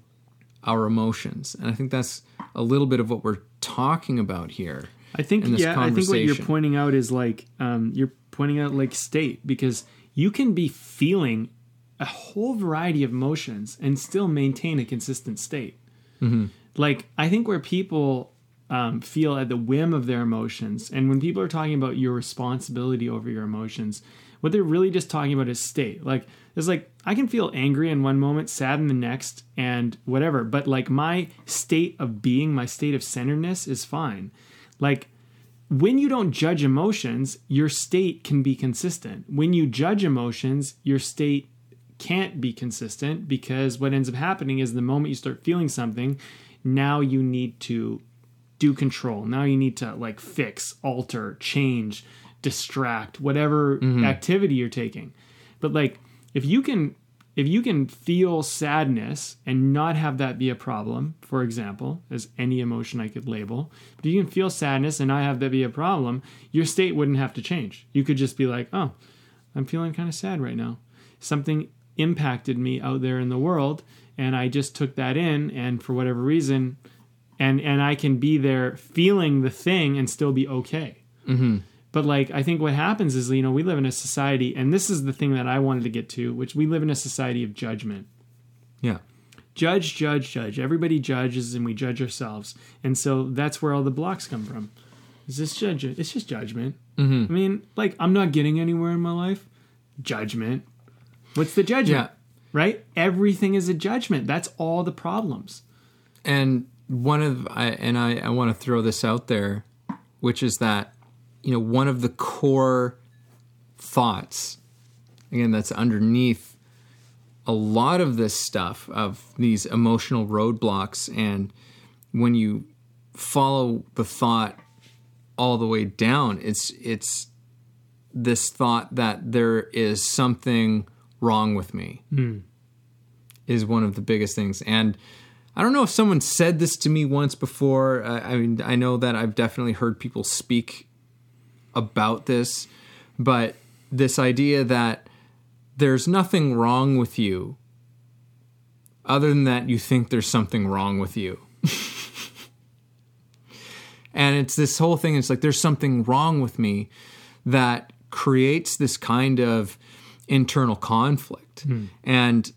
our emotions, and I think that's a little bit of what we're talking about here. I think in this yeah, I think what you're pointing out is like um, you're pointing out like state because you can be feeling a whole variety of emotions and still maintain a consistent state. Mm-hmm. Like I think where people um, feel at the whim of their emotions, and when people are talking about your responsibility over your emotions, what they're really just talking about is state. Like it's like I can feel angry in one moment, sad in the next, and whatever. But like my state of being, my state of centeredness is fine. Like when you don't judge emotions, your state can be consistent. When you judge emotions, your state can't be consistent because what ends up happening is the moment you start feeling something, now you need to do control. Now you need to like fix, alter, change, distract, whatever mm-hmm. activity you're taking. But like if you can if you can feel sadness and not have that be a problem, for example, as any emotion I could label, but you can feel sadness and not have that be a problem, your state wouldn't have to change. You could just be like, oh, I'm feeling kind of sad right now. Something impacted me out there in the world, and I just took that in, and for whatever reason, and and I can be there feeling the thing and still be okay. Mm-hmm. But like I think what happens is you know we live in a society, and this is the thing that I wanted to get to, which we live in a society of judgment. Yeah. Judge, judge, judge. Everybody judges, and we judge ourselves, and so that's where all the blocks come from. Is this judge? It's just judgment. Mm-hmm. I mean, like I'm not getting anywhere in my life. Judgment. What's the judgment? Yeah. Right. Everything is a judgment. That's all the problems. and one of I and I, I want to throw this out there, which is that you know one of the core thoughts again that's underneath a lot of this stuff of these emotional roadblocks and when you follow the thought all the way down it's it's this thought that there is something wrong with me hmm. is one of the biggest things and I don't know if someone said this to me once before. I, I mean, I know that I've definitely heard people speak about this, but this idea that there's nothing wrong with you other than that you think there's something wrong with you. and it's this whole thing it's like there's something wrong with me that creates this kind of internal conflict. Hmm. And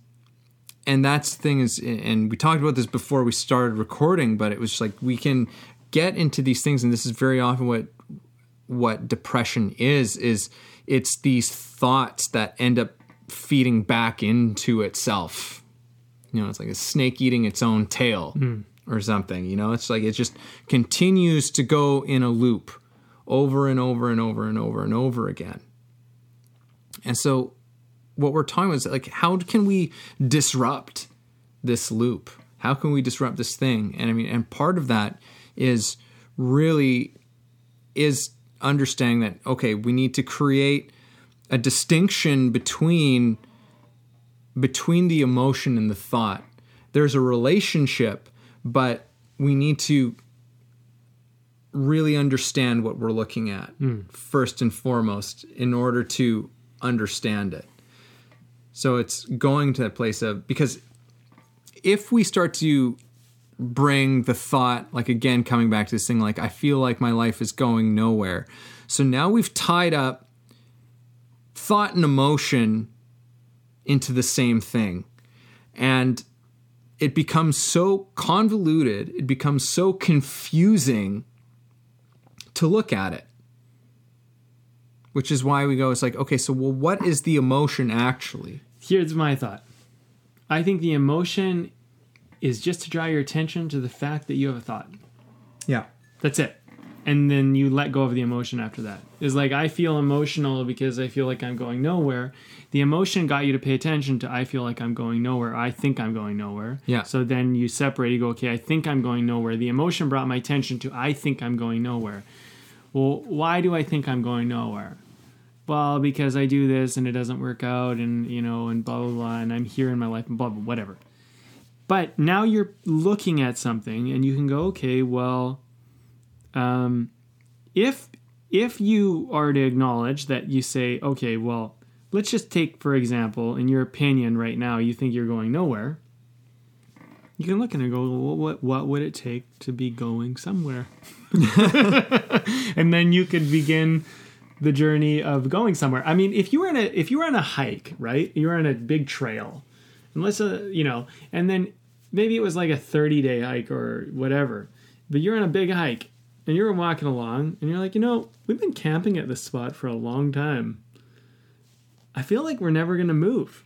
and that's the thing is and we talked about this before we started recording but it was like we can get into these things and this is very often what what depression is is it's these thoughts that end up feeding back into itself. You know it's like a snake eating its own tail hmm. or something you know? It's like it just continues to go in a loop over and over and over and over and over again. And so what we're talking about is like how can we disrupt this loop? How can we disrupt this thing? And i mean and part of that is really is understanding that okay we need to create a distinction between between the emotion and the thought. There's a relationship but we need to really understand what we're looking at hmm. first and foremost in order to understand it. So it's going to that place of because if we start to bring the thought, like again, coming back to this thing, like I feel like my life is going nowhere. So now we've tied up thought and emotion into the same thing. And it becomes so convoluted, it becomes so confusing to look at it. Which is why we go, it's like, okay, so well, what is the emotion actually? Here's my thought. I think the emotion is just to draw your attention to the fact that you have a thought. Yeah. That's it. And then you let go of the emotion after that. It's like I feel emotional because I feel like I'm going nowhere. The emotion got you to pay attention to I feel like I'm going nowhere. I think I'm going nowhere. Yeah. So then you separate, you go, okay, I think I'm going nowhere. The emotion brought my attention to I think I'm going nowhere. Well, why do I think I'm going nowhere? well, because I do this and it doesn't work out, and you know, and blah blah blah, and I'm here in my life, and blah blah whatever. But now you're looking at something, and you can go, okay, well, um, if if you are to acknowledge that you say, okay, well, let's just take for example, in your opinion, right now, you think you're going nowhere. You can look and go, well, what what would it take to be going somewhere? and then you could begin the journey of going somewhere. I mean, if you were in a if you were on a hike, right? You were on a big trail, and let's uh, you know, and then maybe it was like a thirty day hike or whatever, but you're on a big hike and you're walking along and you're like, you know, we've been camping at this spot for a long time. I feel like we're never gonna move,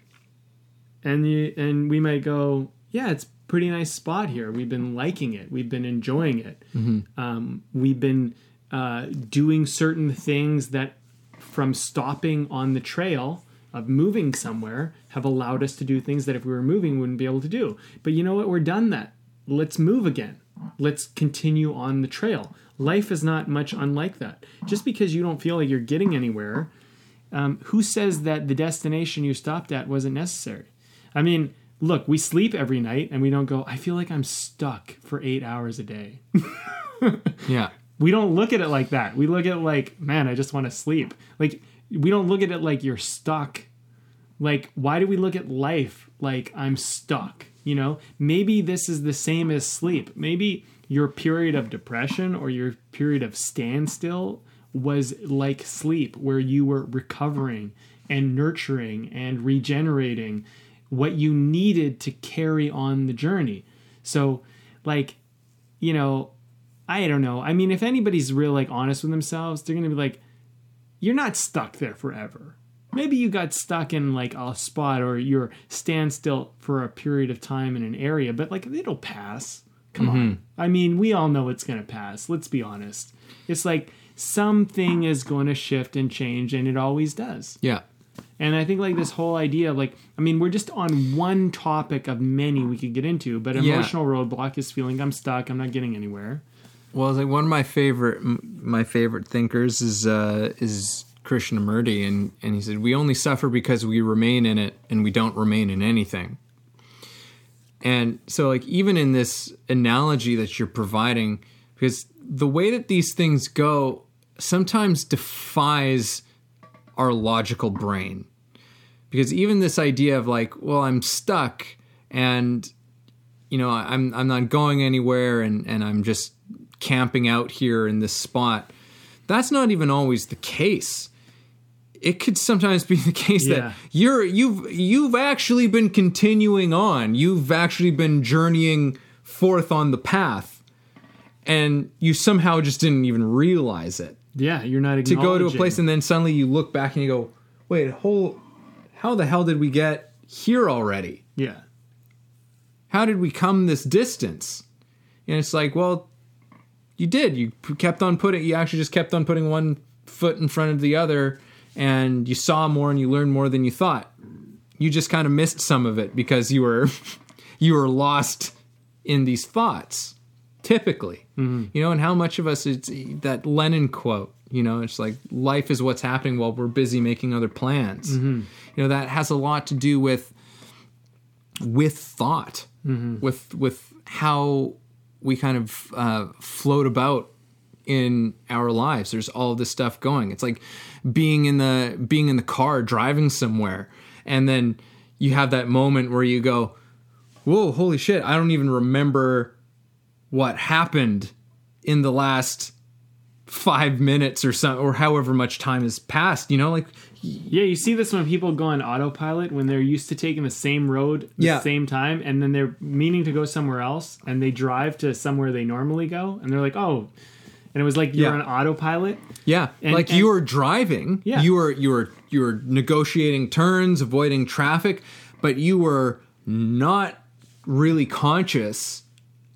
and you and we might go, yeah, it's pretty nice spot here. We've been liking it. We've been enjoying it. Um, we've been uh, doing certain things that, from stopping on the trail of moving somewhere, have allowed us to do things that if we were moving, wouldn't be able to do. But you know what? We're done that. Let's move again. Let's continue on the trail. Life is not much unlike that. Just because you don't feel like you're getting anywhere, um, who says that the destination you stopped at wasn't necessary? I mean, look, we sleep every night and we don't go, I feel like I'm stuck for eight hours a day. Yeah. We don't look at it like that. We look at it like, man, I just want to sleep. Like, we don't look at it like you're stuck. Like, why do we look at life like I'm stuck? You know, maybe this is the same as sleep. Maybe your period of depression or your period of standstill was like sleep, where you were recovering and nurturing and regenerating what you needed to carry on the journey. So, like, you know, I don't know. I mean, if anybody's real like honest with themselves, they're gonna be like, you're not stuck there forever. Maybe you got stuck in like a spot or you're standstill for a period of time in an area, but like it'll pass. Come on. Mm-hmm. I mean, we all know it's gonna pass. Let's be honest. It's like something is going to shift and change, and it always does. Yeah. And I think like this whole idea of like, I mean, we're just on one topic of many we could get into, but Yeah. emotional roadblock is feeling I'm stuck, I'm not getting anywhere. Well, like one of my favorite my favorite thinkers is uh, is Krishnamurti, and and he said we only suffer because we remain in it, and we don't remain in anything. And so, like even in this analogy that you're providing, because the way that these things go sometimes defies our logical brain. Because even this idea of like, well, I'm stuck, and you know, I'm I'm not going anywhere, and and I'm just camping out here in this spot. That's not even always the case. It could sometimes be the case Yeah. that you're you've you've actually been continuing on. You've actually been journeying forth on the path, and you somehow just didn't even realize it Yeah, you're not to go to a place and then suddenly you look back and you go, wait, whole, how the hell did we get here already? yeah, How did we come this distance? And it's like, well, you did. You kept on putting. You actually just kept on putting one foot in front of the other, and you saw more and you learned more than you thought. You just kind of missed some of it because you were you were lost in these thoughts. Typically, mm-hmm. you know, and how much of us it's that Lennon quote. You know, it's like life is what's happening while we're busy making other plans. Mm-hmm. You know, that has a lot to do with with thought, mm-hmm. with with how we kind of uh, float about in our lives. There's all this stuff going. It's like being in the being in the car driving somewhere, and then you have that moment where you go, "Whoa, holy shit! I don't even remember what happened in the last." Five minutes or some or however much time has passed you know like yeah. You see this when people go on autopilot when they're used to taking the same road the Yeah. same time, and then they're meaning to go somewhere else, and they drive to somewhere they normally go, and they're like, oh, and it was like you're Yeah. on autopilot. Yeah, And- like and- you were driving. Yeah. you were you were you were negotiating turns, avoiding traffic, but you were not really conscious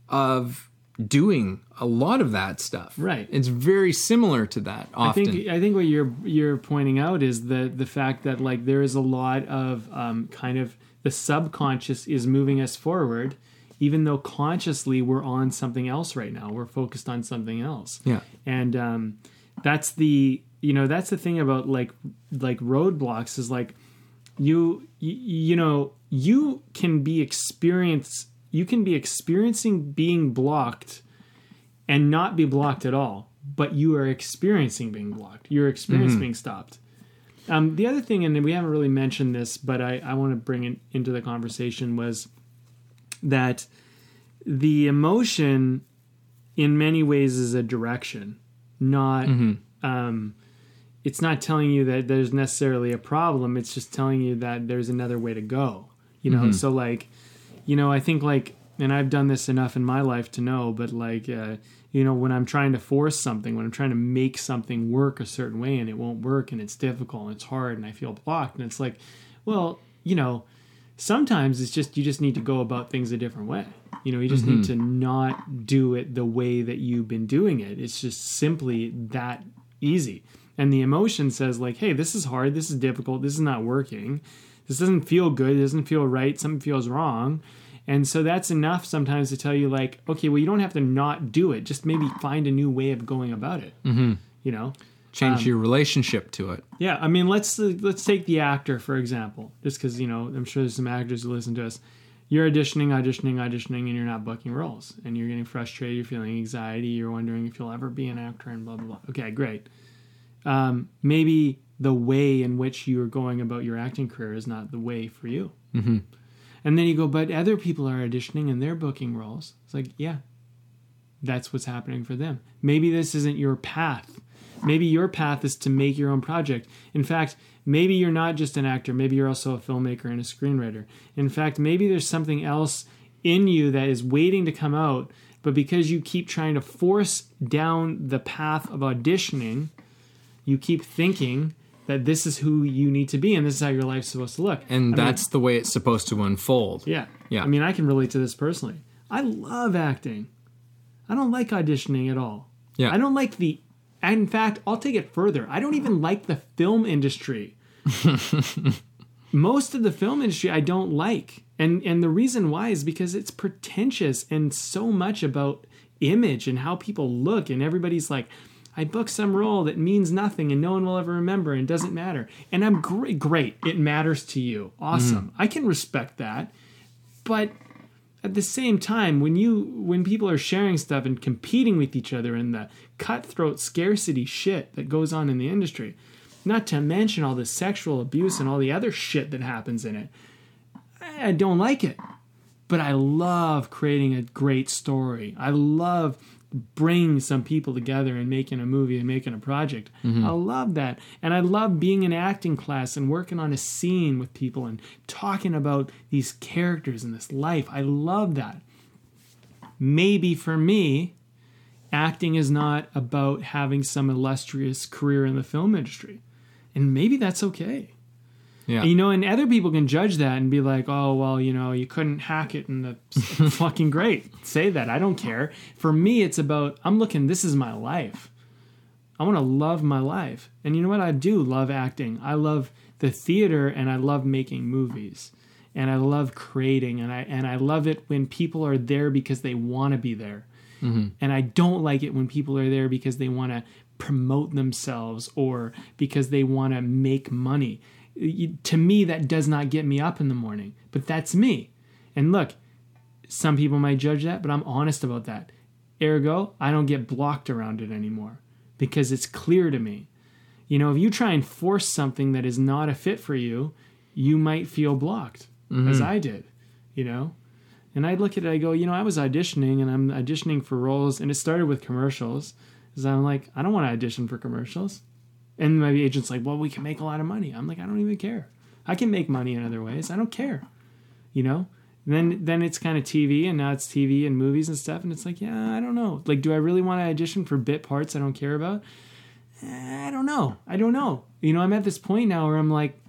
of doing a lot of that stuff. Right. It's very similar to that. often. I think I think what you're you're pointing out is the the fact that like there is a lot of um, kind of the subconscious is moving us forward, even though consciously we're on something else right now. We're focused on something else. Yeah. and um, that's the you know that's the thing about like like roadblocks is like you you, you know you can be experience you can be experiencing being blocked and not be blocked at all but you are experiencing being blocked. You're experiencing being stopped. Um, the other thing and we haven't really mentioned this but i, I want to bring it into the conversation was that the emotion in many ways is a direction not um, it's not telling you that there's necessarily a problem it's just telling you that there's another way to go you know? So like you know i think like and i've done this enough in my life to know but like uh, you know when i'm trying to force something when i'm trying to make something work a certain way and it won't work and it's difficult and it's hard and i feel blocked and it's like well you know sometimes it's just you just need to go about things a different way. You know you just need to not do it the way that you've been doing it. It's just simply that easy. And the emotion says like hey this is hard this is difficult this is not working this doesn't feel good it doesn't feel right something feels wrong and so that's enough sometimes to tell you like okay well you don't have to not do it just maybe find a new way of going about it mm-hmm. you know Change your relationship to it. yeah, I mean, let's let's take the actor for example, just because you know I'm sure there's some actors who listen to us. You're auditioning, auditioning, auditioning, and you're not booking roles, and you're getting frustrated. You're feeling anxiety. You're wondering if you'll ever be an actor, and blah blah blah. Okay, great. Um, maybe the way in which you're going about your acting career is not the way for you. Mm-hmm. And then you go, but other people are auditioning and they're booking roles. It's like, yeah, that's what's happening for them. Maybe this isn't your path. Maybe your path is to make your own project. In fact, maybe you're not just an actor, maybe you're also a filmmaker and a screenwriter. In fact, maybe there's something else in you that is waiting to come out, but because you keep trying to force down the path of auditioning, you keep thinking that this is who you need to be and this is how your life's supposed to look. And I mean, that's the way it's supposed to unfold. yeah. Yeah. I mean, I can relate to this personally. I love acting. I don't like auditioning at all. Yeah. I don't like the. In fact, I'll take it further. I don't even like the film industry. Most of the film industry I don't like. And and the reason why is because it's pretentious and so much about image and how people look and everybody's like I booked some role that means nothing and no one will ever remember and doesn't matter. And I'm great great. It matters to you. Awesome. Mm. I can respect that. But at the same time when you when people are sharing stuff and competing with each other and the cutthroat scarcity shit that goes on in the industry not to mention all the sexual abuse and all the other shit that happens in it i don't like it but i love creating a great story i love bringing some people together and making a movie and making a project. Mm-hmm. I love that. And i love being in acting class and working on a scene with people and talking about these characters and this life. I love that. Maybe for me acting is not about having some illustrious career in the film industry. And maybe that's okay Yeah. you know, and other people can judge that and be like, "Oh, well, you know, you couldn't hack it, and that's fucking great." Say that. I don't care. For me, it's about I'm looking. This is my life. I want to love my life, and you know what? I do love acting. I love the theater, and I love making movies, and I love creating, and I and I love it when people are there because they want to be there, mm-hmm. and I don't like it when people are there because they want to promote themselves or because they want to make money to me that does not get me up in the morning but that's me. And look some people might judge that but i'm honest about that. Ergo i don't get blocked around it anymore because it's clear to me. You know if you try and force something that is not a fit for you you might feel blocked mm-hmm. as i did you know? And i look at it i go you know i was auditioning and i'm auditioning for roles and it started with commercials because i'm like i don't want to audition for commercials and my agent's like, well, we can make a lot of money. I'm like, I don't even care. I can make money in other ways. I don't care. You know? then then it's kind of TV and now it's TV and movies and stuff. And it's like, yeah, I don't know. Like, do I really want to audition for bit parts I don't care about? Eh, I don't know. I don't know. You know, I'm at this point now where I'm like,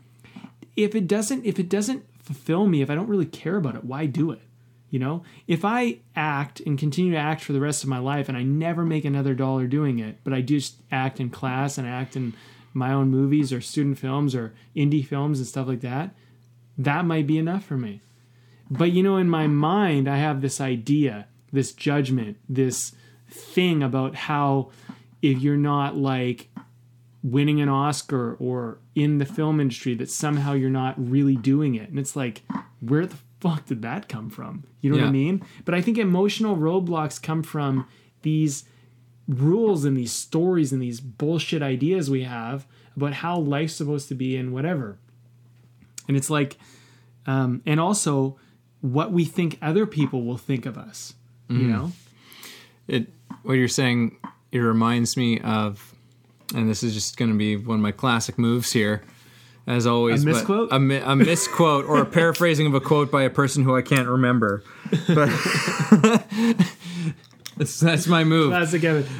if it doesn't if it doesn't fulfill me, if I don't really care about it, why do it? You know, if I act and continue to act for the rest of my life and I never make another dollar doing it, but I just act in class and act in my own movies or student films or indie films and stuff like that, that might be enough for me. But you know, in my mind, I have this idea, this judgment, this thing about how if you're not like winning an Oscar or in the film industry that somehow you're not really doing it. And it's like, where the fuck did that come from? You know what I mean? But I think emotional roadblocks come from these rules and these stories and these bullshit ideas we have about how life's supposed to be and whatever. And it's like, um, and also what we think other people will think of us. Mm. You know? it what you're saying it reminds me of and this is just going to be one of my classic moves here as always A misquote? a, mi- a misquote or a paraphrasing of a quote by a person who i can't remember but that's, that's my move.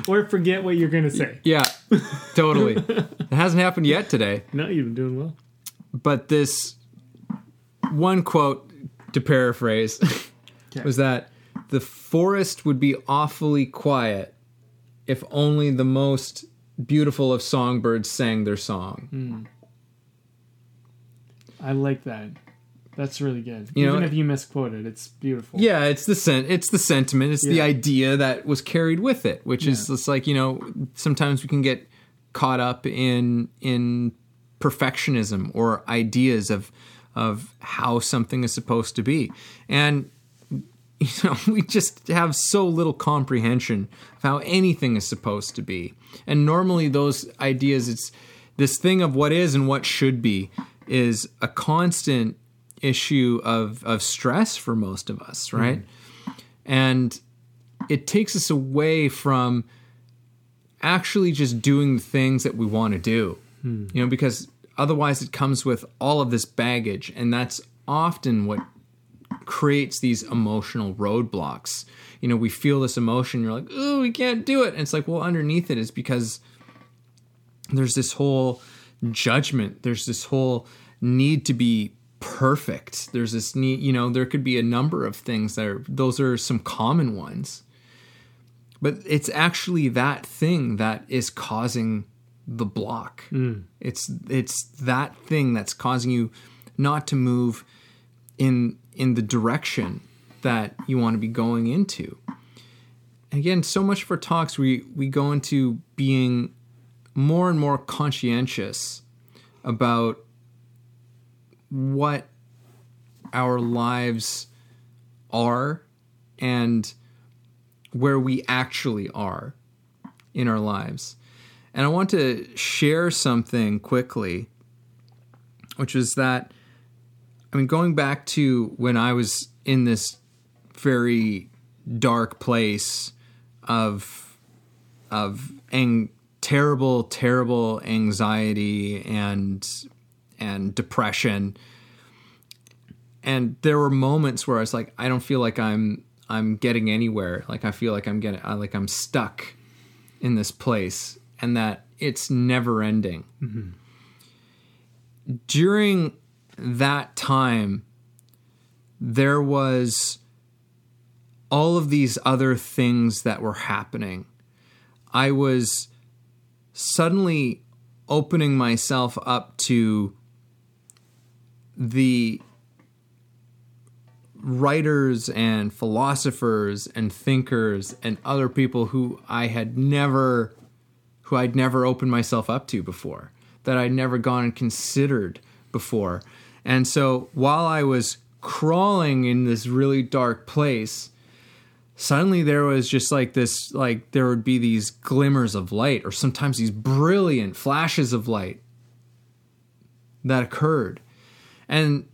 Or forget what you're going to say. yeah totally it hasn't happened yet today No, you've been doing well. but this one quote to paraphrase was that the forest would be awfully quiet if only the most beautiful of songbirds sang their song. Hmm. I like that. That's really good. You Even know- if you misquoted, it's beautiful. Yeah, it's the sen- it's the sentiment, it's the idea that was carried with it, which is Yeah. it's like, you know, sometimes we can get caught up in in perfectionism or ideas of of how something is supposed to be. And you know, we just have so little comprehension of how anything is supposed to be. And normally those ideas it's this thing of what is and what should be is a constant issue of of stress for most of us, mm. right? And it takes us away from actually just doing the things that we want to do. Hmm. You know, because otherwise it comes with all of this baggage and that's often what creates these emotional roadblocks. You know, we feel this emotion, you're like, oh, we can't do it. And it's like, well, underneath it is because there's this whole judgment, there's this whole need to be perfect. There's this need, you know, there could be a number of things that are, those are some common ones. But it's actually that thing that is causing the block. Mm. It's it's that thing that's causing you not to move in in the direction that you want to be going into. And again, so much for talks we we go into being more and more conscientious about what our lives are and where we actually are in our lives. And I want to share something quickly, which is that I mean, going back to when I was in this very dark place of of ang- terrible, terrible anxiety and and depression, and there were moments where I was like, I don't feel like I'm I'm getting anywhere. Like I feel like I'm getting I, like I'm stuck in this place, and that it's never ending. Mm-hmm. During that time, there was all of these other things that were happening. I was suddenly opening myself up to the writers and philosophers and thinkers and other people who I had never who I'd never opened myself up to before that I'd never gone and considered before. And so while I was crawling in this really dark place, suddenly there was just like this like there would be these glimmers of light or sometimes these brilliant flashes of light that occurred. And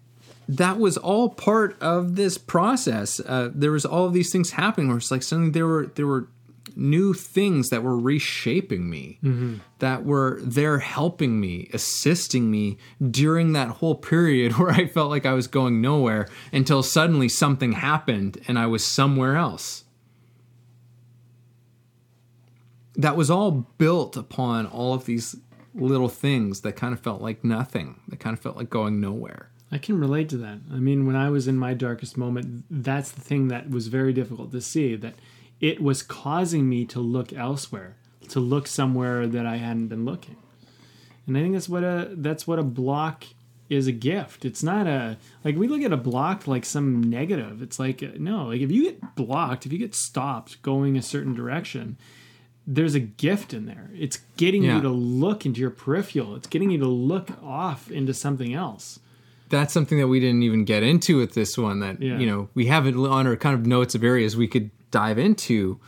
that was all part of this process. Uh, there was all of these things happening where it's like suddenly there were there were new things that were reshaping me, mm-hmm. that were there helping me, assisting me during that whole period where I felt like I was going nowhere until suddenly something happened and I was somewhere else. That was all built upon all of these little things that kind of felt like nothing, that kind of felt like going nowhere. I can relate to that. I mean, when I was in my darkest moment, that's the thing that was very difficult to see that it was causing me to look elsewhere, to look somewhere that I hadn't been looking. And I think that's what a that's what a block is a gift. It's not a like we look at a block like some negative. It's like no, like if you get blocked, if you get stopped going a certain direction, there's a gift in there. It's getting Yeah. you to look into your peripheral. It's getting you to look off into something else. That's something that we didn't even get into with this one. That Yeah. you know we have it on our kind of notes of areas we could dive into,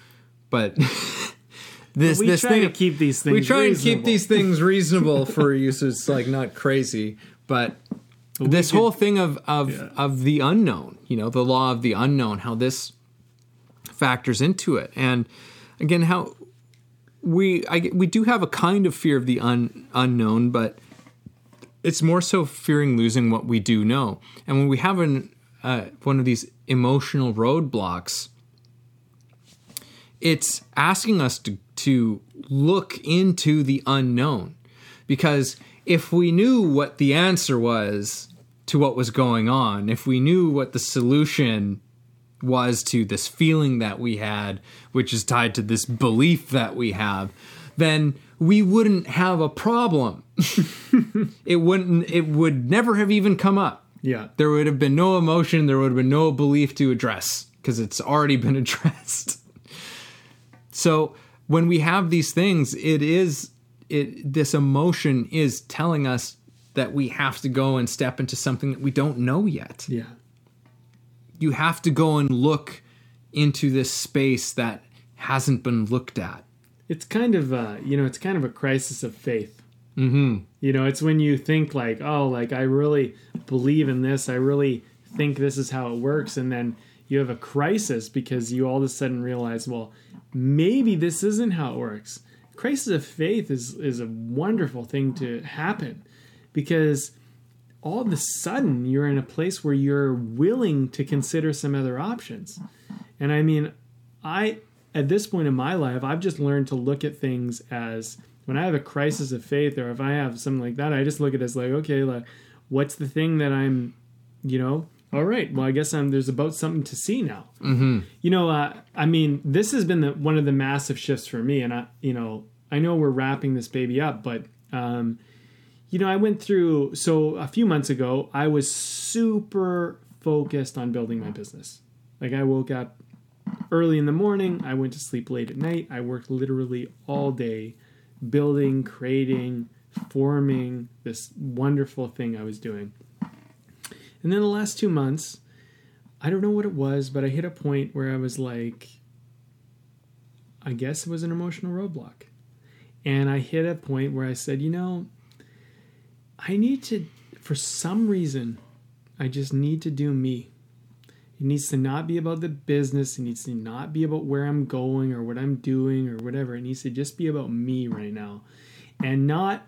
but this We this try thing to keep these things. we try and keep these things reasonable for you, so it's like not crazy. But this could- whole thing of of Yeah. of the unknown, you know, the law of the unknown, how this factors into it, and again, how we I, we do have a kind of fear of the un, unknown, but it's more so fearing losing what we do know. And when we have an uh, one of these emotional roadblocks, it's asking us to to look into the unknown, because if we knew what the answer was to what was going on, if we knew what the solution was to this feeling that we had, which is tied to this belief that we have, then we wouldn't have a problem. it wouldn't it would never have even come up. Yeah. There would have been no emotion, there would have been no belief to address because it's already been addressed. So when we have these things, it is it this emotion is telling us that we have to go and step into something that we don't know yet Yeah. you have to go and look into this space that hasn't been looked at. It's kind of uh, you know, it's kind of a crisis of faith. Mm-hmm. You know, it's when you think like, oh, like I really believe in this. I really think this is how it works, and then you have a crisis because you all of a sudden realize, well, maybe this isn't how it works. Crisis of faith is is a wonderful thing to happen because all of a sudden you're in a place where you're willing to consider some other options. And I mean, I at this point in my life, I've just learned to look at things as when I have a crisis of faith or if I have something like that, I just look at it as like, okay, like what's the thing that I'm, you know, all right, well, I guess I'm there's about something to see now. Mm-hmm. You know, uh, I mean, this has been the, one of the massive shifts for me, and I, you know, I know we're wrapping this baby up, but um, you know, I went through so a few months ago, I was super focused on building my business. Like I woke up early in the morning, I went to sleep late at night. I worked literally all day building, creating, forming this wonderful thing I was doing. And then the last 2 months, I don't know what it was, but I hit a point where I was like I guess it was an emotional roadblock. And I hit a point where I said, you know, I need to, for some reason, I just need to do me. It needs to not be about the business. It needs to not be about where I'm going or what I'm doing or whatever. It needs to just be about me right now. And not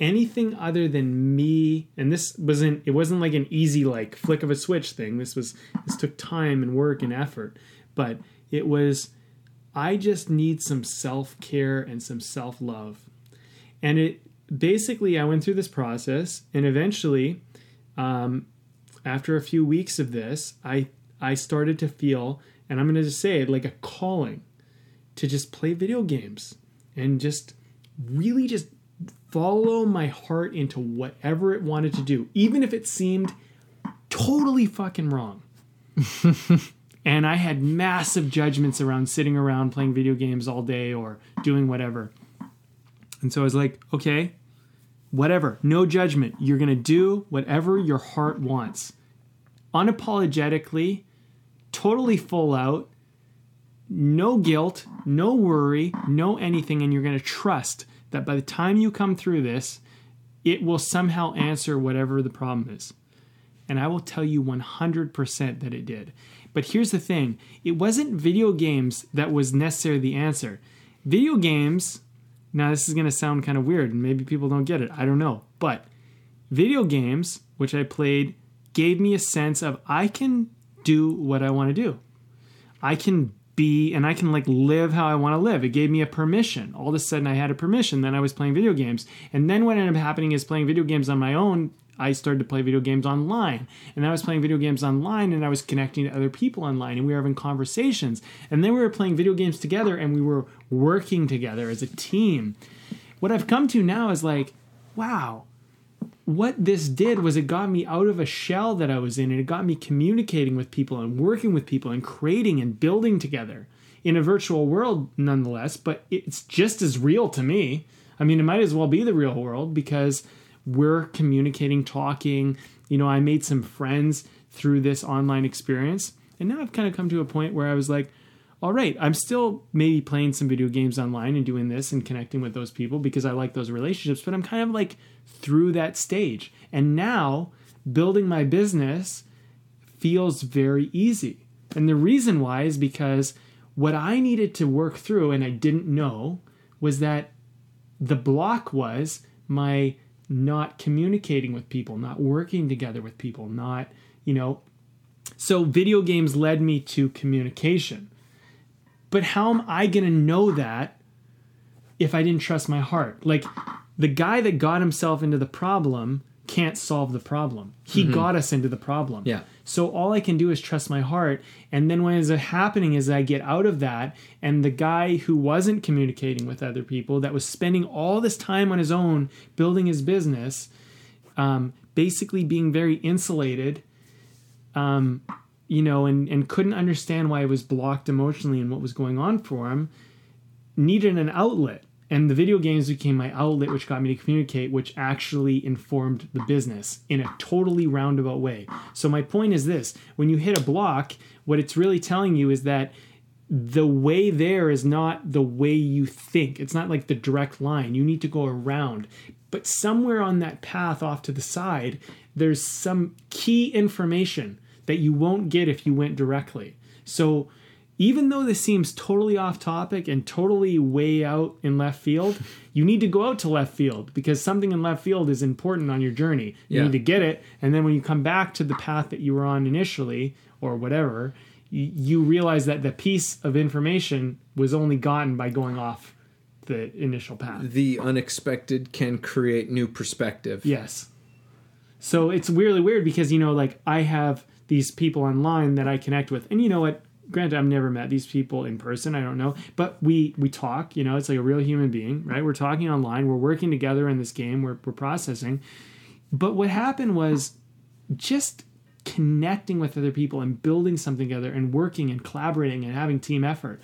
anything other than me. And this wasn't, it wasn't like an easy, like, flick of a switch thing. This was, this took time and work and effort. But it was, I just need some self care and some self love. And it basically, I went through this process, and eventually, um, after a few weeks of this, I I started to feel, and I'm going to just say it like a calling to just play video games and just really just follow my heart into whatever it wanted to do, even if it seemed totally fucking wrong. and I had massive judgments around sitting around playing video games all day or doing whatever. And so I was like, okay, whatever, no judgment. You're going to do whatever your heart wants. Unapologetically, totally full out, no guilt, no worry, no anything. And you're going to trust that by the time you come through this, it will somehow answer whatever the problem is. And I will tell you 100% that it did. But here's the thing it wasn't video games that was necessarily the answer. Video games, now this is going to sound kind of weird and maybe people don't get it. I don't know. But video games, which I played, gave me a sense of I can do what I want to do. I can be and I can like live how I want to live. It gave me a permission. All of a sudden I had a permission. Then I was playing video games. And then what ended up happening is playing video games on my own. I started to play video games online. And I was playing video games online and I was connecting to other people online and we were having conversations. And then we were playing video games together and we were working together as a team. What I've come to now is like, wow, what this did was it got me out of a shell that I was in and it got me communicating with people and working with people and creating and building together in a virtual world nonetheless, but it's just as real to me. I mean, it might as well be the real world because we're communicating, talking. You know, I made some friends through this online experience. And now I've kind of come to a point where I was like, all right, I'm still maybe playing some video games online and doing this and connecting with those people because I like those relationships, but I'm kind of like through that stage. And now building my business feels very easy. And the reason why is because what I needed to work through and I didn't know was that the block was my not communicating with people, not working together with people, not, you know. So video games led me to communication. But how am I going to know that if I didn't trust my heart? Like the guy that got himself into the problem can't solve the problem. He got us into the problem. Yeah. So all I can do is trust my heart. And then what is happening is I get out of that, and the guy who wasn't communicating with other people, that was spending all this time on his own building his business, um, basically being very insulated, um, you know, and, and couldn't understand why I was blocked emotionally and what was going on for him, needed an outlet. And the video games became my outlet, which got me to communicate, which actually informed the business in a totally roundabout way. So, my point is this when you hit a block, what it's really telling you is that the way there is not the way you think. It's not like the direct line. You need to go around. But somewhere on that path off to the side, there's some key information that you won't get if you went directly. So, even though this seems totally off topic and totally way out in left field, you need to go out to left field because something in left field is important on your journey. You Yeah. need to get it. And then when you come back to the path that you were on initially or whatever, you, you realize that the piece of information was only gotten by going off the initial path. The unexpected can create new perspective. Yes. So it's weirdly weird because you know, like I have these people online that I connect with, and you know what? Granted, I've never met these people in person. I don't know, but we we talk. You know, it's like a real human being, right? We're talking online. We're working together in this game. We're we're processing. But what happened was just connecting with other people and building something together and working and collaborating and having team effort.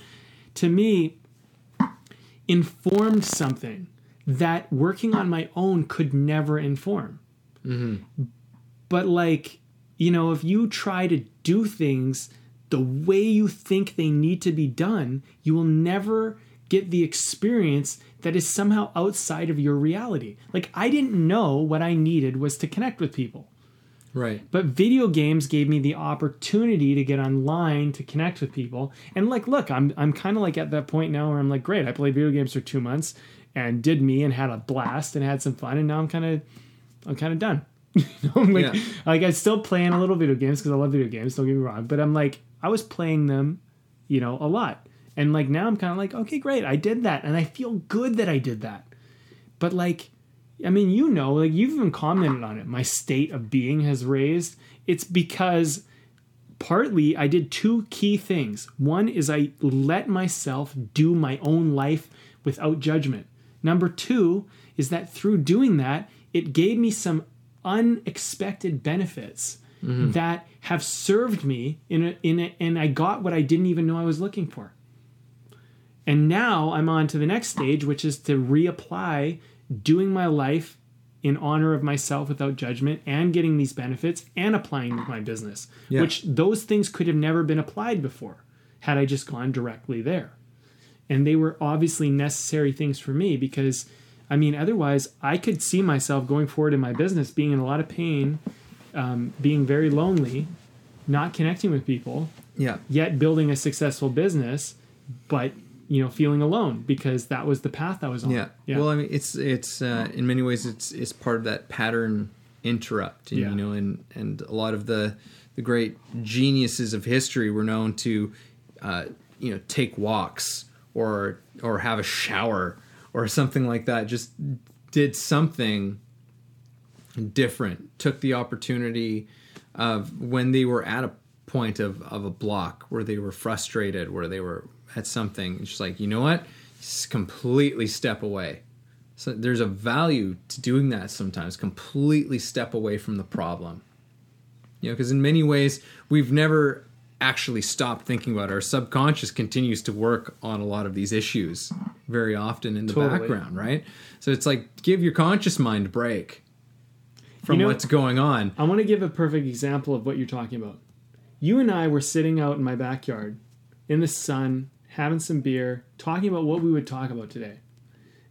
To me, informed something that working on my own could never inform. Mm-hmm. But like, you know, if you try to do things the way you think they need to be done, you will never get the experience that is somehow outside of your reality. Like I didn't know what I needed was to connect with people. Right. But video games gave me the opportunity to get online to connect with people. And like, look, I'm I'm kind of like at that point now where I'm like, great, I played video games for two months and did me and had a blast and had some fun, and now I'm kind of I'm kind of done. you know, I'm like, Yeah. like I'm still playing a little video games because I love video games. Don't get me wrong, but I'm like, I was playing them, you know, a lot, and like now I'm kind of like, okay, great, I did that, and I feel good that I did that. But like, I mean, you know, like you've even commented on it. My state of being has raised. It's because partly I did two key things. One is I let myself do my own life without judgment. Number two is that through doing that, it gave me some unexpected benefits mm-hmm. that have served me in a, in a, and I got what I didn't even know I was looking for. And now I'm on to the next stage, which is to reapply doing my life in honor of myself without judgment and getting these benefits and applying to my business, Yeah. which those things could have never been applied before had I just gone directly there. And they were obviously necessary things for me because, I mean, otherwise I could see myself going forward in my business being in a lot of pain, um, being very lonely, not connecting with people, Yeah. yet building a successful business, but you know, feeling alone because that was the path I was on. Yeah. Well, I mean, it's it's uh, in many ways it's it's part of that pattern interrupt, and, Yeah. you know, and and a lot of the the great geniuses of history were known to, uh, you know, take walks or or have a shower or something like that. Just did something different. Took the opportunity of when they were at a point of of a block where they were frustrated, where they were at something. It's just like you know what, just completely step away. So there's a value to doing that sometimes. Completely step away from the problem. You know, because in many ways we've never actually stop thinking about it. Our subconscious continues to work on a lot of these issues very often in the Totally. background, right? So it's like give your conscious mind a break from You know- what's going on. I want to give a perfect example of what you're talking about. You and I were sitting out in my backyard in the sun, having some beer, talking about what we would talk about today.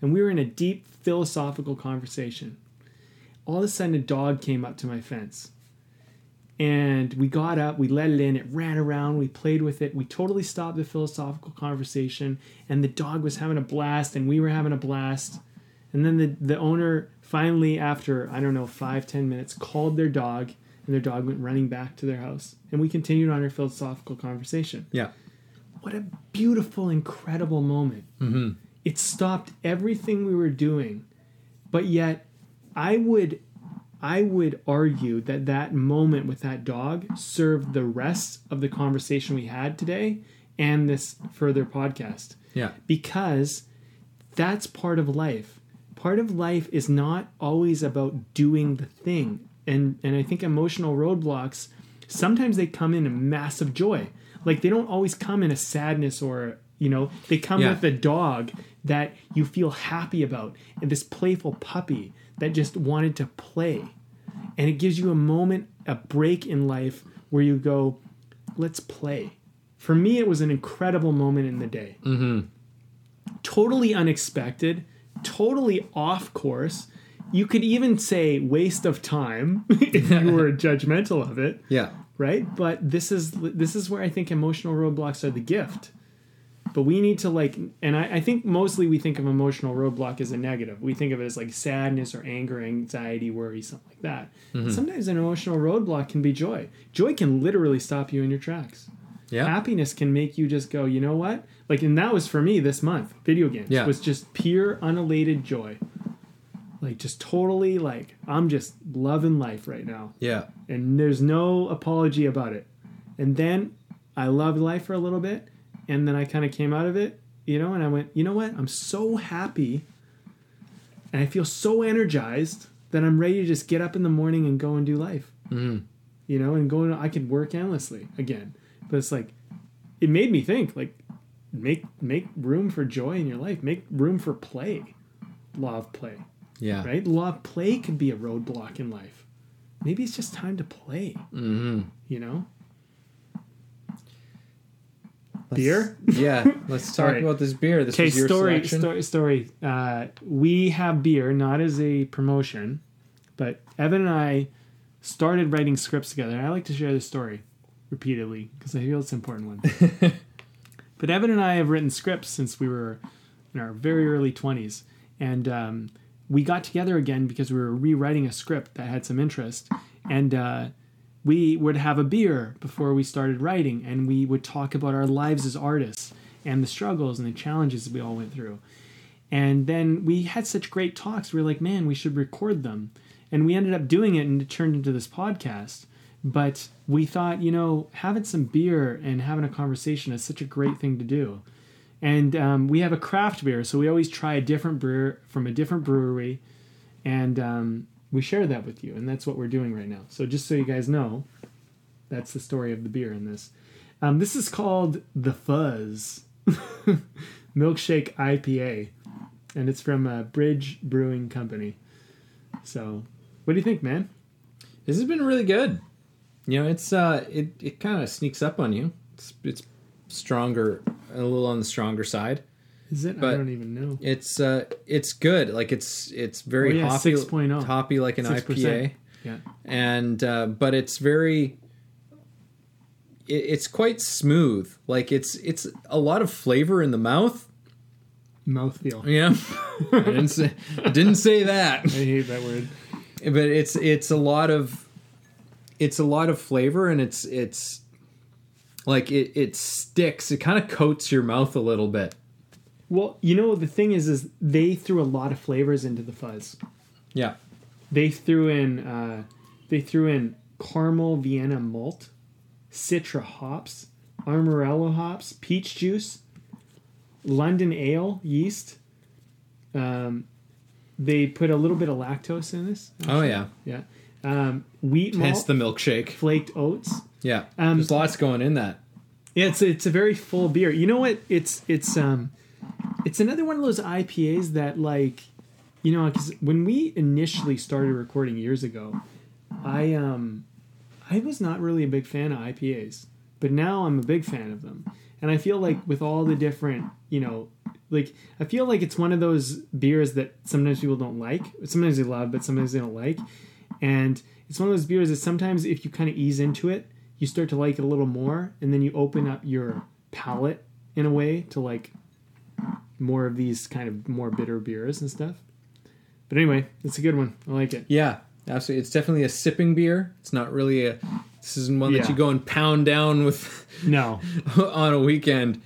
And we were in a deep philosophical conversation. All of a sudden, a dog came up to my fence. And we got up, we let it in, it ran around, we played with it, we totally stopped the philosophical conversation, and the dog was having a blast, and we were having a blast. And then the, the owner finally, after, I don't know, five, ten minutes, called their dog, and their dog went running back to their house. And we continued on our philosophical conversation. Yeah. What a beautiful, incredible moment. Mm-hmm. It stopped everything we were doing, but yet I would. I would argue that that moment with that dog served the rest of the conversation we had today and this further podcast Yeah. because that's part of life. Part of life is not always about doing the thing. And and I think emotional roadblocks sometimes they come in a massive joy. Like they don't always come in a sadness or you know, they come Yeah. with a dog that you feel happy about and this playful puppy that just wanted to play. And it gives you a moment, a break in life where you go, let's play. For me, it was an incredible moment in the day Mm-hmm. totally unexpected, totally off course. You could even say waste of time if you were judgmental of it, Yeah. right? But this is this is where I think emotional roadblocks are the gift. But we need to like, and I, I think mostly we think of emotional roadblock as a negative. We think of it as like sadness or anger, anxiety, worry, something like that. Mm-hmm. Sometimes an emotional roadblock can be joy. Joy can literally stop you in your tracks Yeah. happiness can make you just go, you know what? Like, and that was for me this month. Video games Yeah. was just pure, unelated joy. Like, just totally like I'm just loving life right now, Yeah. and there's no apology about it. And then I loved life for a little bit, and then I kind of came out of it, you know, and I went, you know what? I'm so happy, and I feel so energized that I'm ready to just get up in the morning and go and do life Mhm. you know, and going, I could work endlessly again. But it's like, it made me think, like, make make room for joy in your life, make room for play, law of play, Yeah. right? Law of play could be a roadblock in life. Maybe it's just time to play, Mm-hmm. you know. Beer? Yeah. Let's talk All right. about this beer. This Okay, was your story, selection. story, story. Uh, we have beer, not as a promotion, but Evan and I started writing scripts together. And I like to share this story repeatedly because I feel it's an important one. but Evan and I have written scripts since we were in our very early 20s. And um, we got together again because we were rewriting a script that had some interest. And uh, we would have a beer before we started writing, and we would talk about our lives as artists and the struggles and the challenges we all went through. And then we had such great talks. We were like, man, we should record them. And we ended up doing it, and it turned into this podcast. But we thought, you know, having some beer and having a conversation is such a great thing to do. And um, we have a craft beer, so we always try a different beer from a different brewery, and um, we share that with you. And that's what we're doing right now. So just so you guys know, that's the story of the beer in this. Um, this is called the Fuzz Milkshake IPA, and it's from Bridge Brewing Company. So, what do you think, man? This has been really good. You know, it's uh, it it kind of sneaks up on you. It's it's stronger, a little on the stronger side. Is it? I don't even know. It's uh, it's good. Like it's it's very Oh, yeah, hoppy, 6.0. hoppy like an 6%. IPA, Yeah. and uh, but it's very. It, it's quite smooth. Like it's it's a lot of flavor in the mouth. Mouthfeel. Yeah, I didn't say I didn't say that. I hate that word. but it's it's a lot of it's a lot of flavor and it's it's like it it sticks it kind of coats your mouth a little bit Well, you know the thing is, is they threw a lot of flavors into the fuzz. yeah They threw in, uh, they threw in caramel Vienna malt, Citra hops, Amarillo hops, peach juice, London ale yeast. Um, they put a little bit of lactose in this. oh yeah Yeah. Um, wheit malt, hence the milkshake flaked oats, Yeah. Um, There's lots going in that. Yeah, it's it's a very full beer. You know what? It's it's um it's another one of those IPAs that like you know because when we initially started recording years ago, I um I was not really a big fan of IPAs, but now I'm a big fan of them, and I feel like with all the different you know like I feel like it's one of those beers that sometimes people don't like, sometimes they love, but sometimes they don't like, and it's one of those beers that sometimes if you kind of ease into it you start to like it a little more and then you open up your palate in a way to like more of these kind of more bitter beers and stuff but anyway it's a good one i like it Yeah, absolutely. It's definitely a sipping beer. It's not really a. This isn't one that Yeah. you go and pound down with no on a weekend.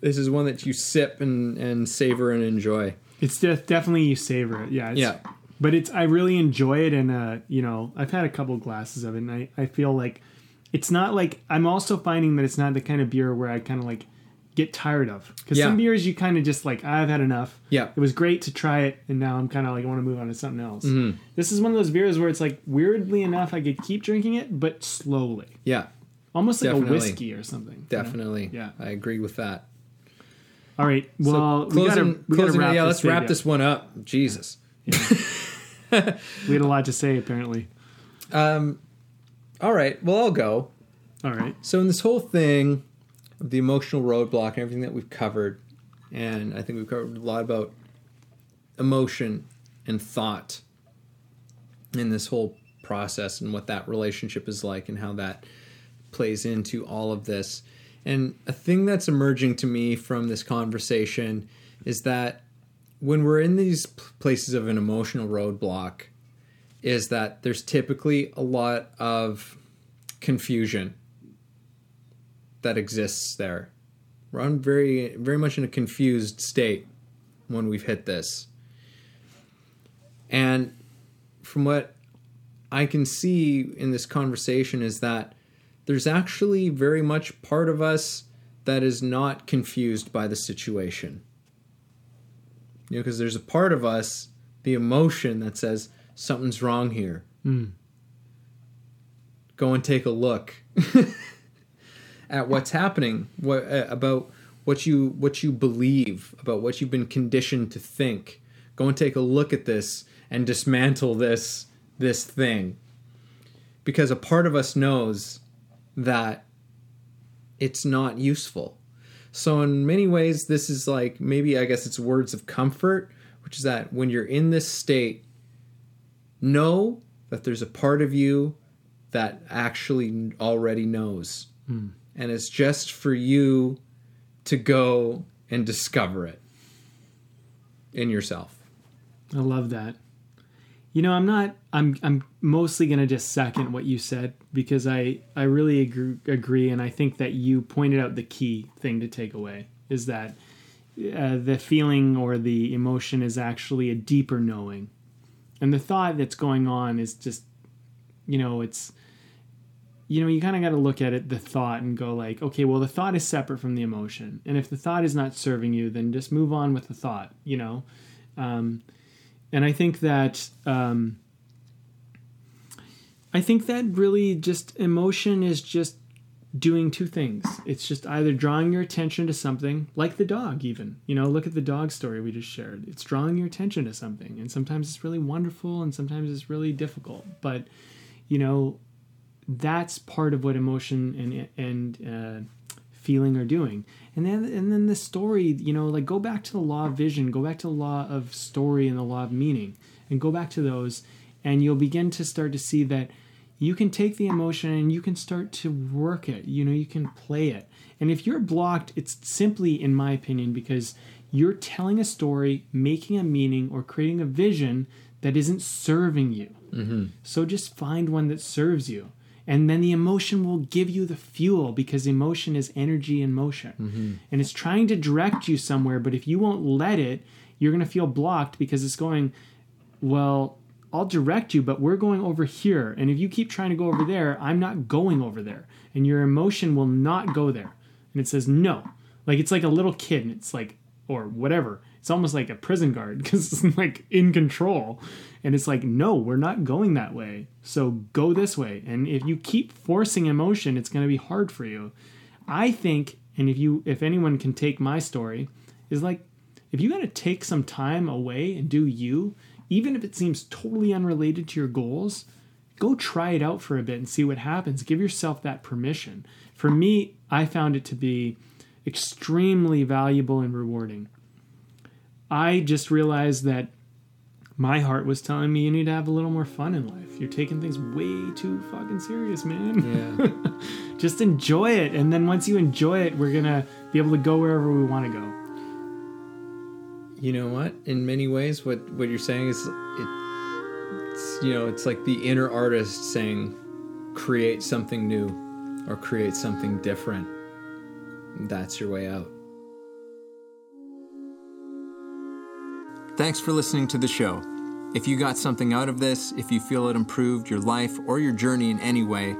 This is one that you sip and, and savor and enjoy. it's de- definitely you savor it yeah Yeah. but it's i really enjoy it and uh you know i've had a couple glasses of it and i, I feel like it's not like i'm also finding that it's not the kind of beer where i kind of like get tired of because Yeah. some beers you kind of just like i've had enough Yeah. it was great to try it and now i'm kind of like i want to move on to something else Mm-hmm. this is one of those beers where it's like weirdly enough i could keep drinking it but slowly Yeah, almost like Definitely. a whiskey or something you know? definitely. Yeah. I agree with that. all right well we closing, gotta, we gotta wrap yeah, let's wrap up. this one up. Jesus. we had a lot to say apparently Um, all right. Well, I'll go. all right So in this whole thing, the emotional roadblock and everything that we've covered, and I think we've covered a lot about emotion and thought in this whole process and what that relationship is like and how that plays into all of this. And a thing that's emerging to me from this conversation is that when we're in these places of an emotional roadblock, is that there's typically a lot of confusion that exists there. We're on very very much in a confused state when we've hit this. And from what I can see in this conversation is that there's actually very much part of us that is not confused by the situation. You know, because there's a part of us, the emotion that says something's wrong here. Hmm. Go and take a look at what's happening, what uh, about what you what you believe, about what you've been conditioned to think. Go and take a look at this and dismantle this this thing. Because a part of us knows that it's not useful. So in many ways this is like maybe I guess it's words of comfort, which is that when you're in this state know that there's a part of you that actually already knows. And it's just for you to go and discover it in yourself. I love that. You know, I'm not. I'm. I'm mostly gonna just second what you said because I. I really agree, agree, and I think that you pointed out the key thing to take away is that uh, the feeling or the emotion is actually a deeper knowing, and the thought that's going on is just, you know, it's. You know, you kind of got to look at it, the thought, and go like, okay, well, the thought is separate from the emotion, and if the thought is not serving you, then just move on with the thought. You know. Um, and I think that um, I think that really just emotion is just doing two things. It's just either drawing your attention to something, like the dog, even. You know, look at the dog story we just shared. It's drawing your attention to something, and sometimes it's really wonderful, and sometimes it's really difficult. But you know, that's part of what emotion and and uh, feeling are doing. And then and then the story, you know, like go back to the law of vision, go back to the law of story and the law of meaning, and go back to those, and you'll begin to start to see that you can take the emotion and you can start to work it. You know, you can play it. And if you're blocked, it's simply, in my opinion, because you're telling a story, making a meaning, or creating a vision that isn't serving you. So just find one that serves you. And then the emotion will give you the fuel because emotion is energy in motion. Mm-hmm. And it's trying to direct you somewhere, but if you won't let it, you're going to feel blocked because it's going, well, I'll direct you, but we're going over here. And if you keep trying to go over there, I'm not going over there. And your emotion will not go there. And it says no. Like it's like a little kid and it's like, or whatever. It's almost like a prison guard because it's like in control. And it's like, no, we're not going that way. So go this way. And if you keep forcing emotion, it's going to be hard for you. I think, and if you, if anyone can take my story, is like, if you got to take some time away and do you, even if it seems totally unrelated to your goals, go try it out for a bit and see what happens. Give yourself that permission. For me, I found it to be extremely valuable and rewarding. I just realized that my heart was telling me you need to have a little more fun in life. You're taking things way too fucking serious, man. Yeah. just enjoy it. And then once you enjoy it, we're going to be able to go wherever we want to go. You know what? In many ways, what what you're saying is, it's you know, it's like the inner artist saying, create something new, or create something different. That's your way out. Thanks for listening to the show. If you got something out of this, if you feel it improved your life or your journey in any way,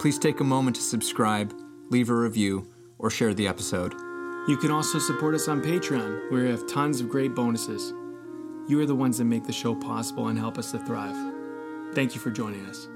please take a moment to subscribe, leave a review, or share the episode. You can also support us on Patreon, where we have tons of great bonuses. You are the ones that make the show possible and help us to thrive. Thank you for joining us.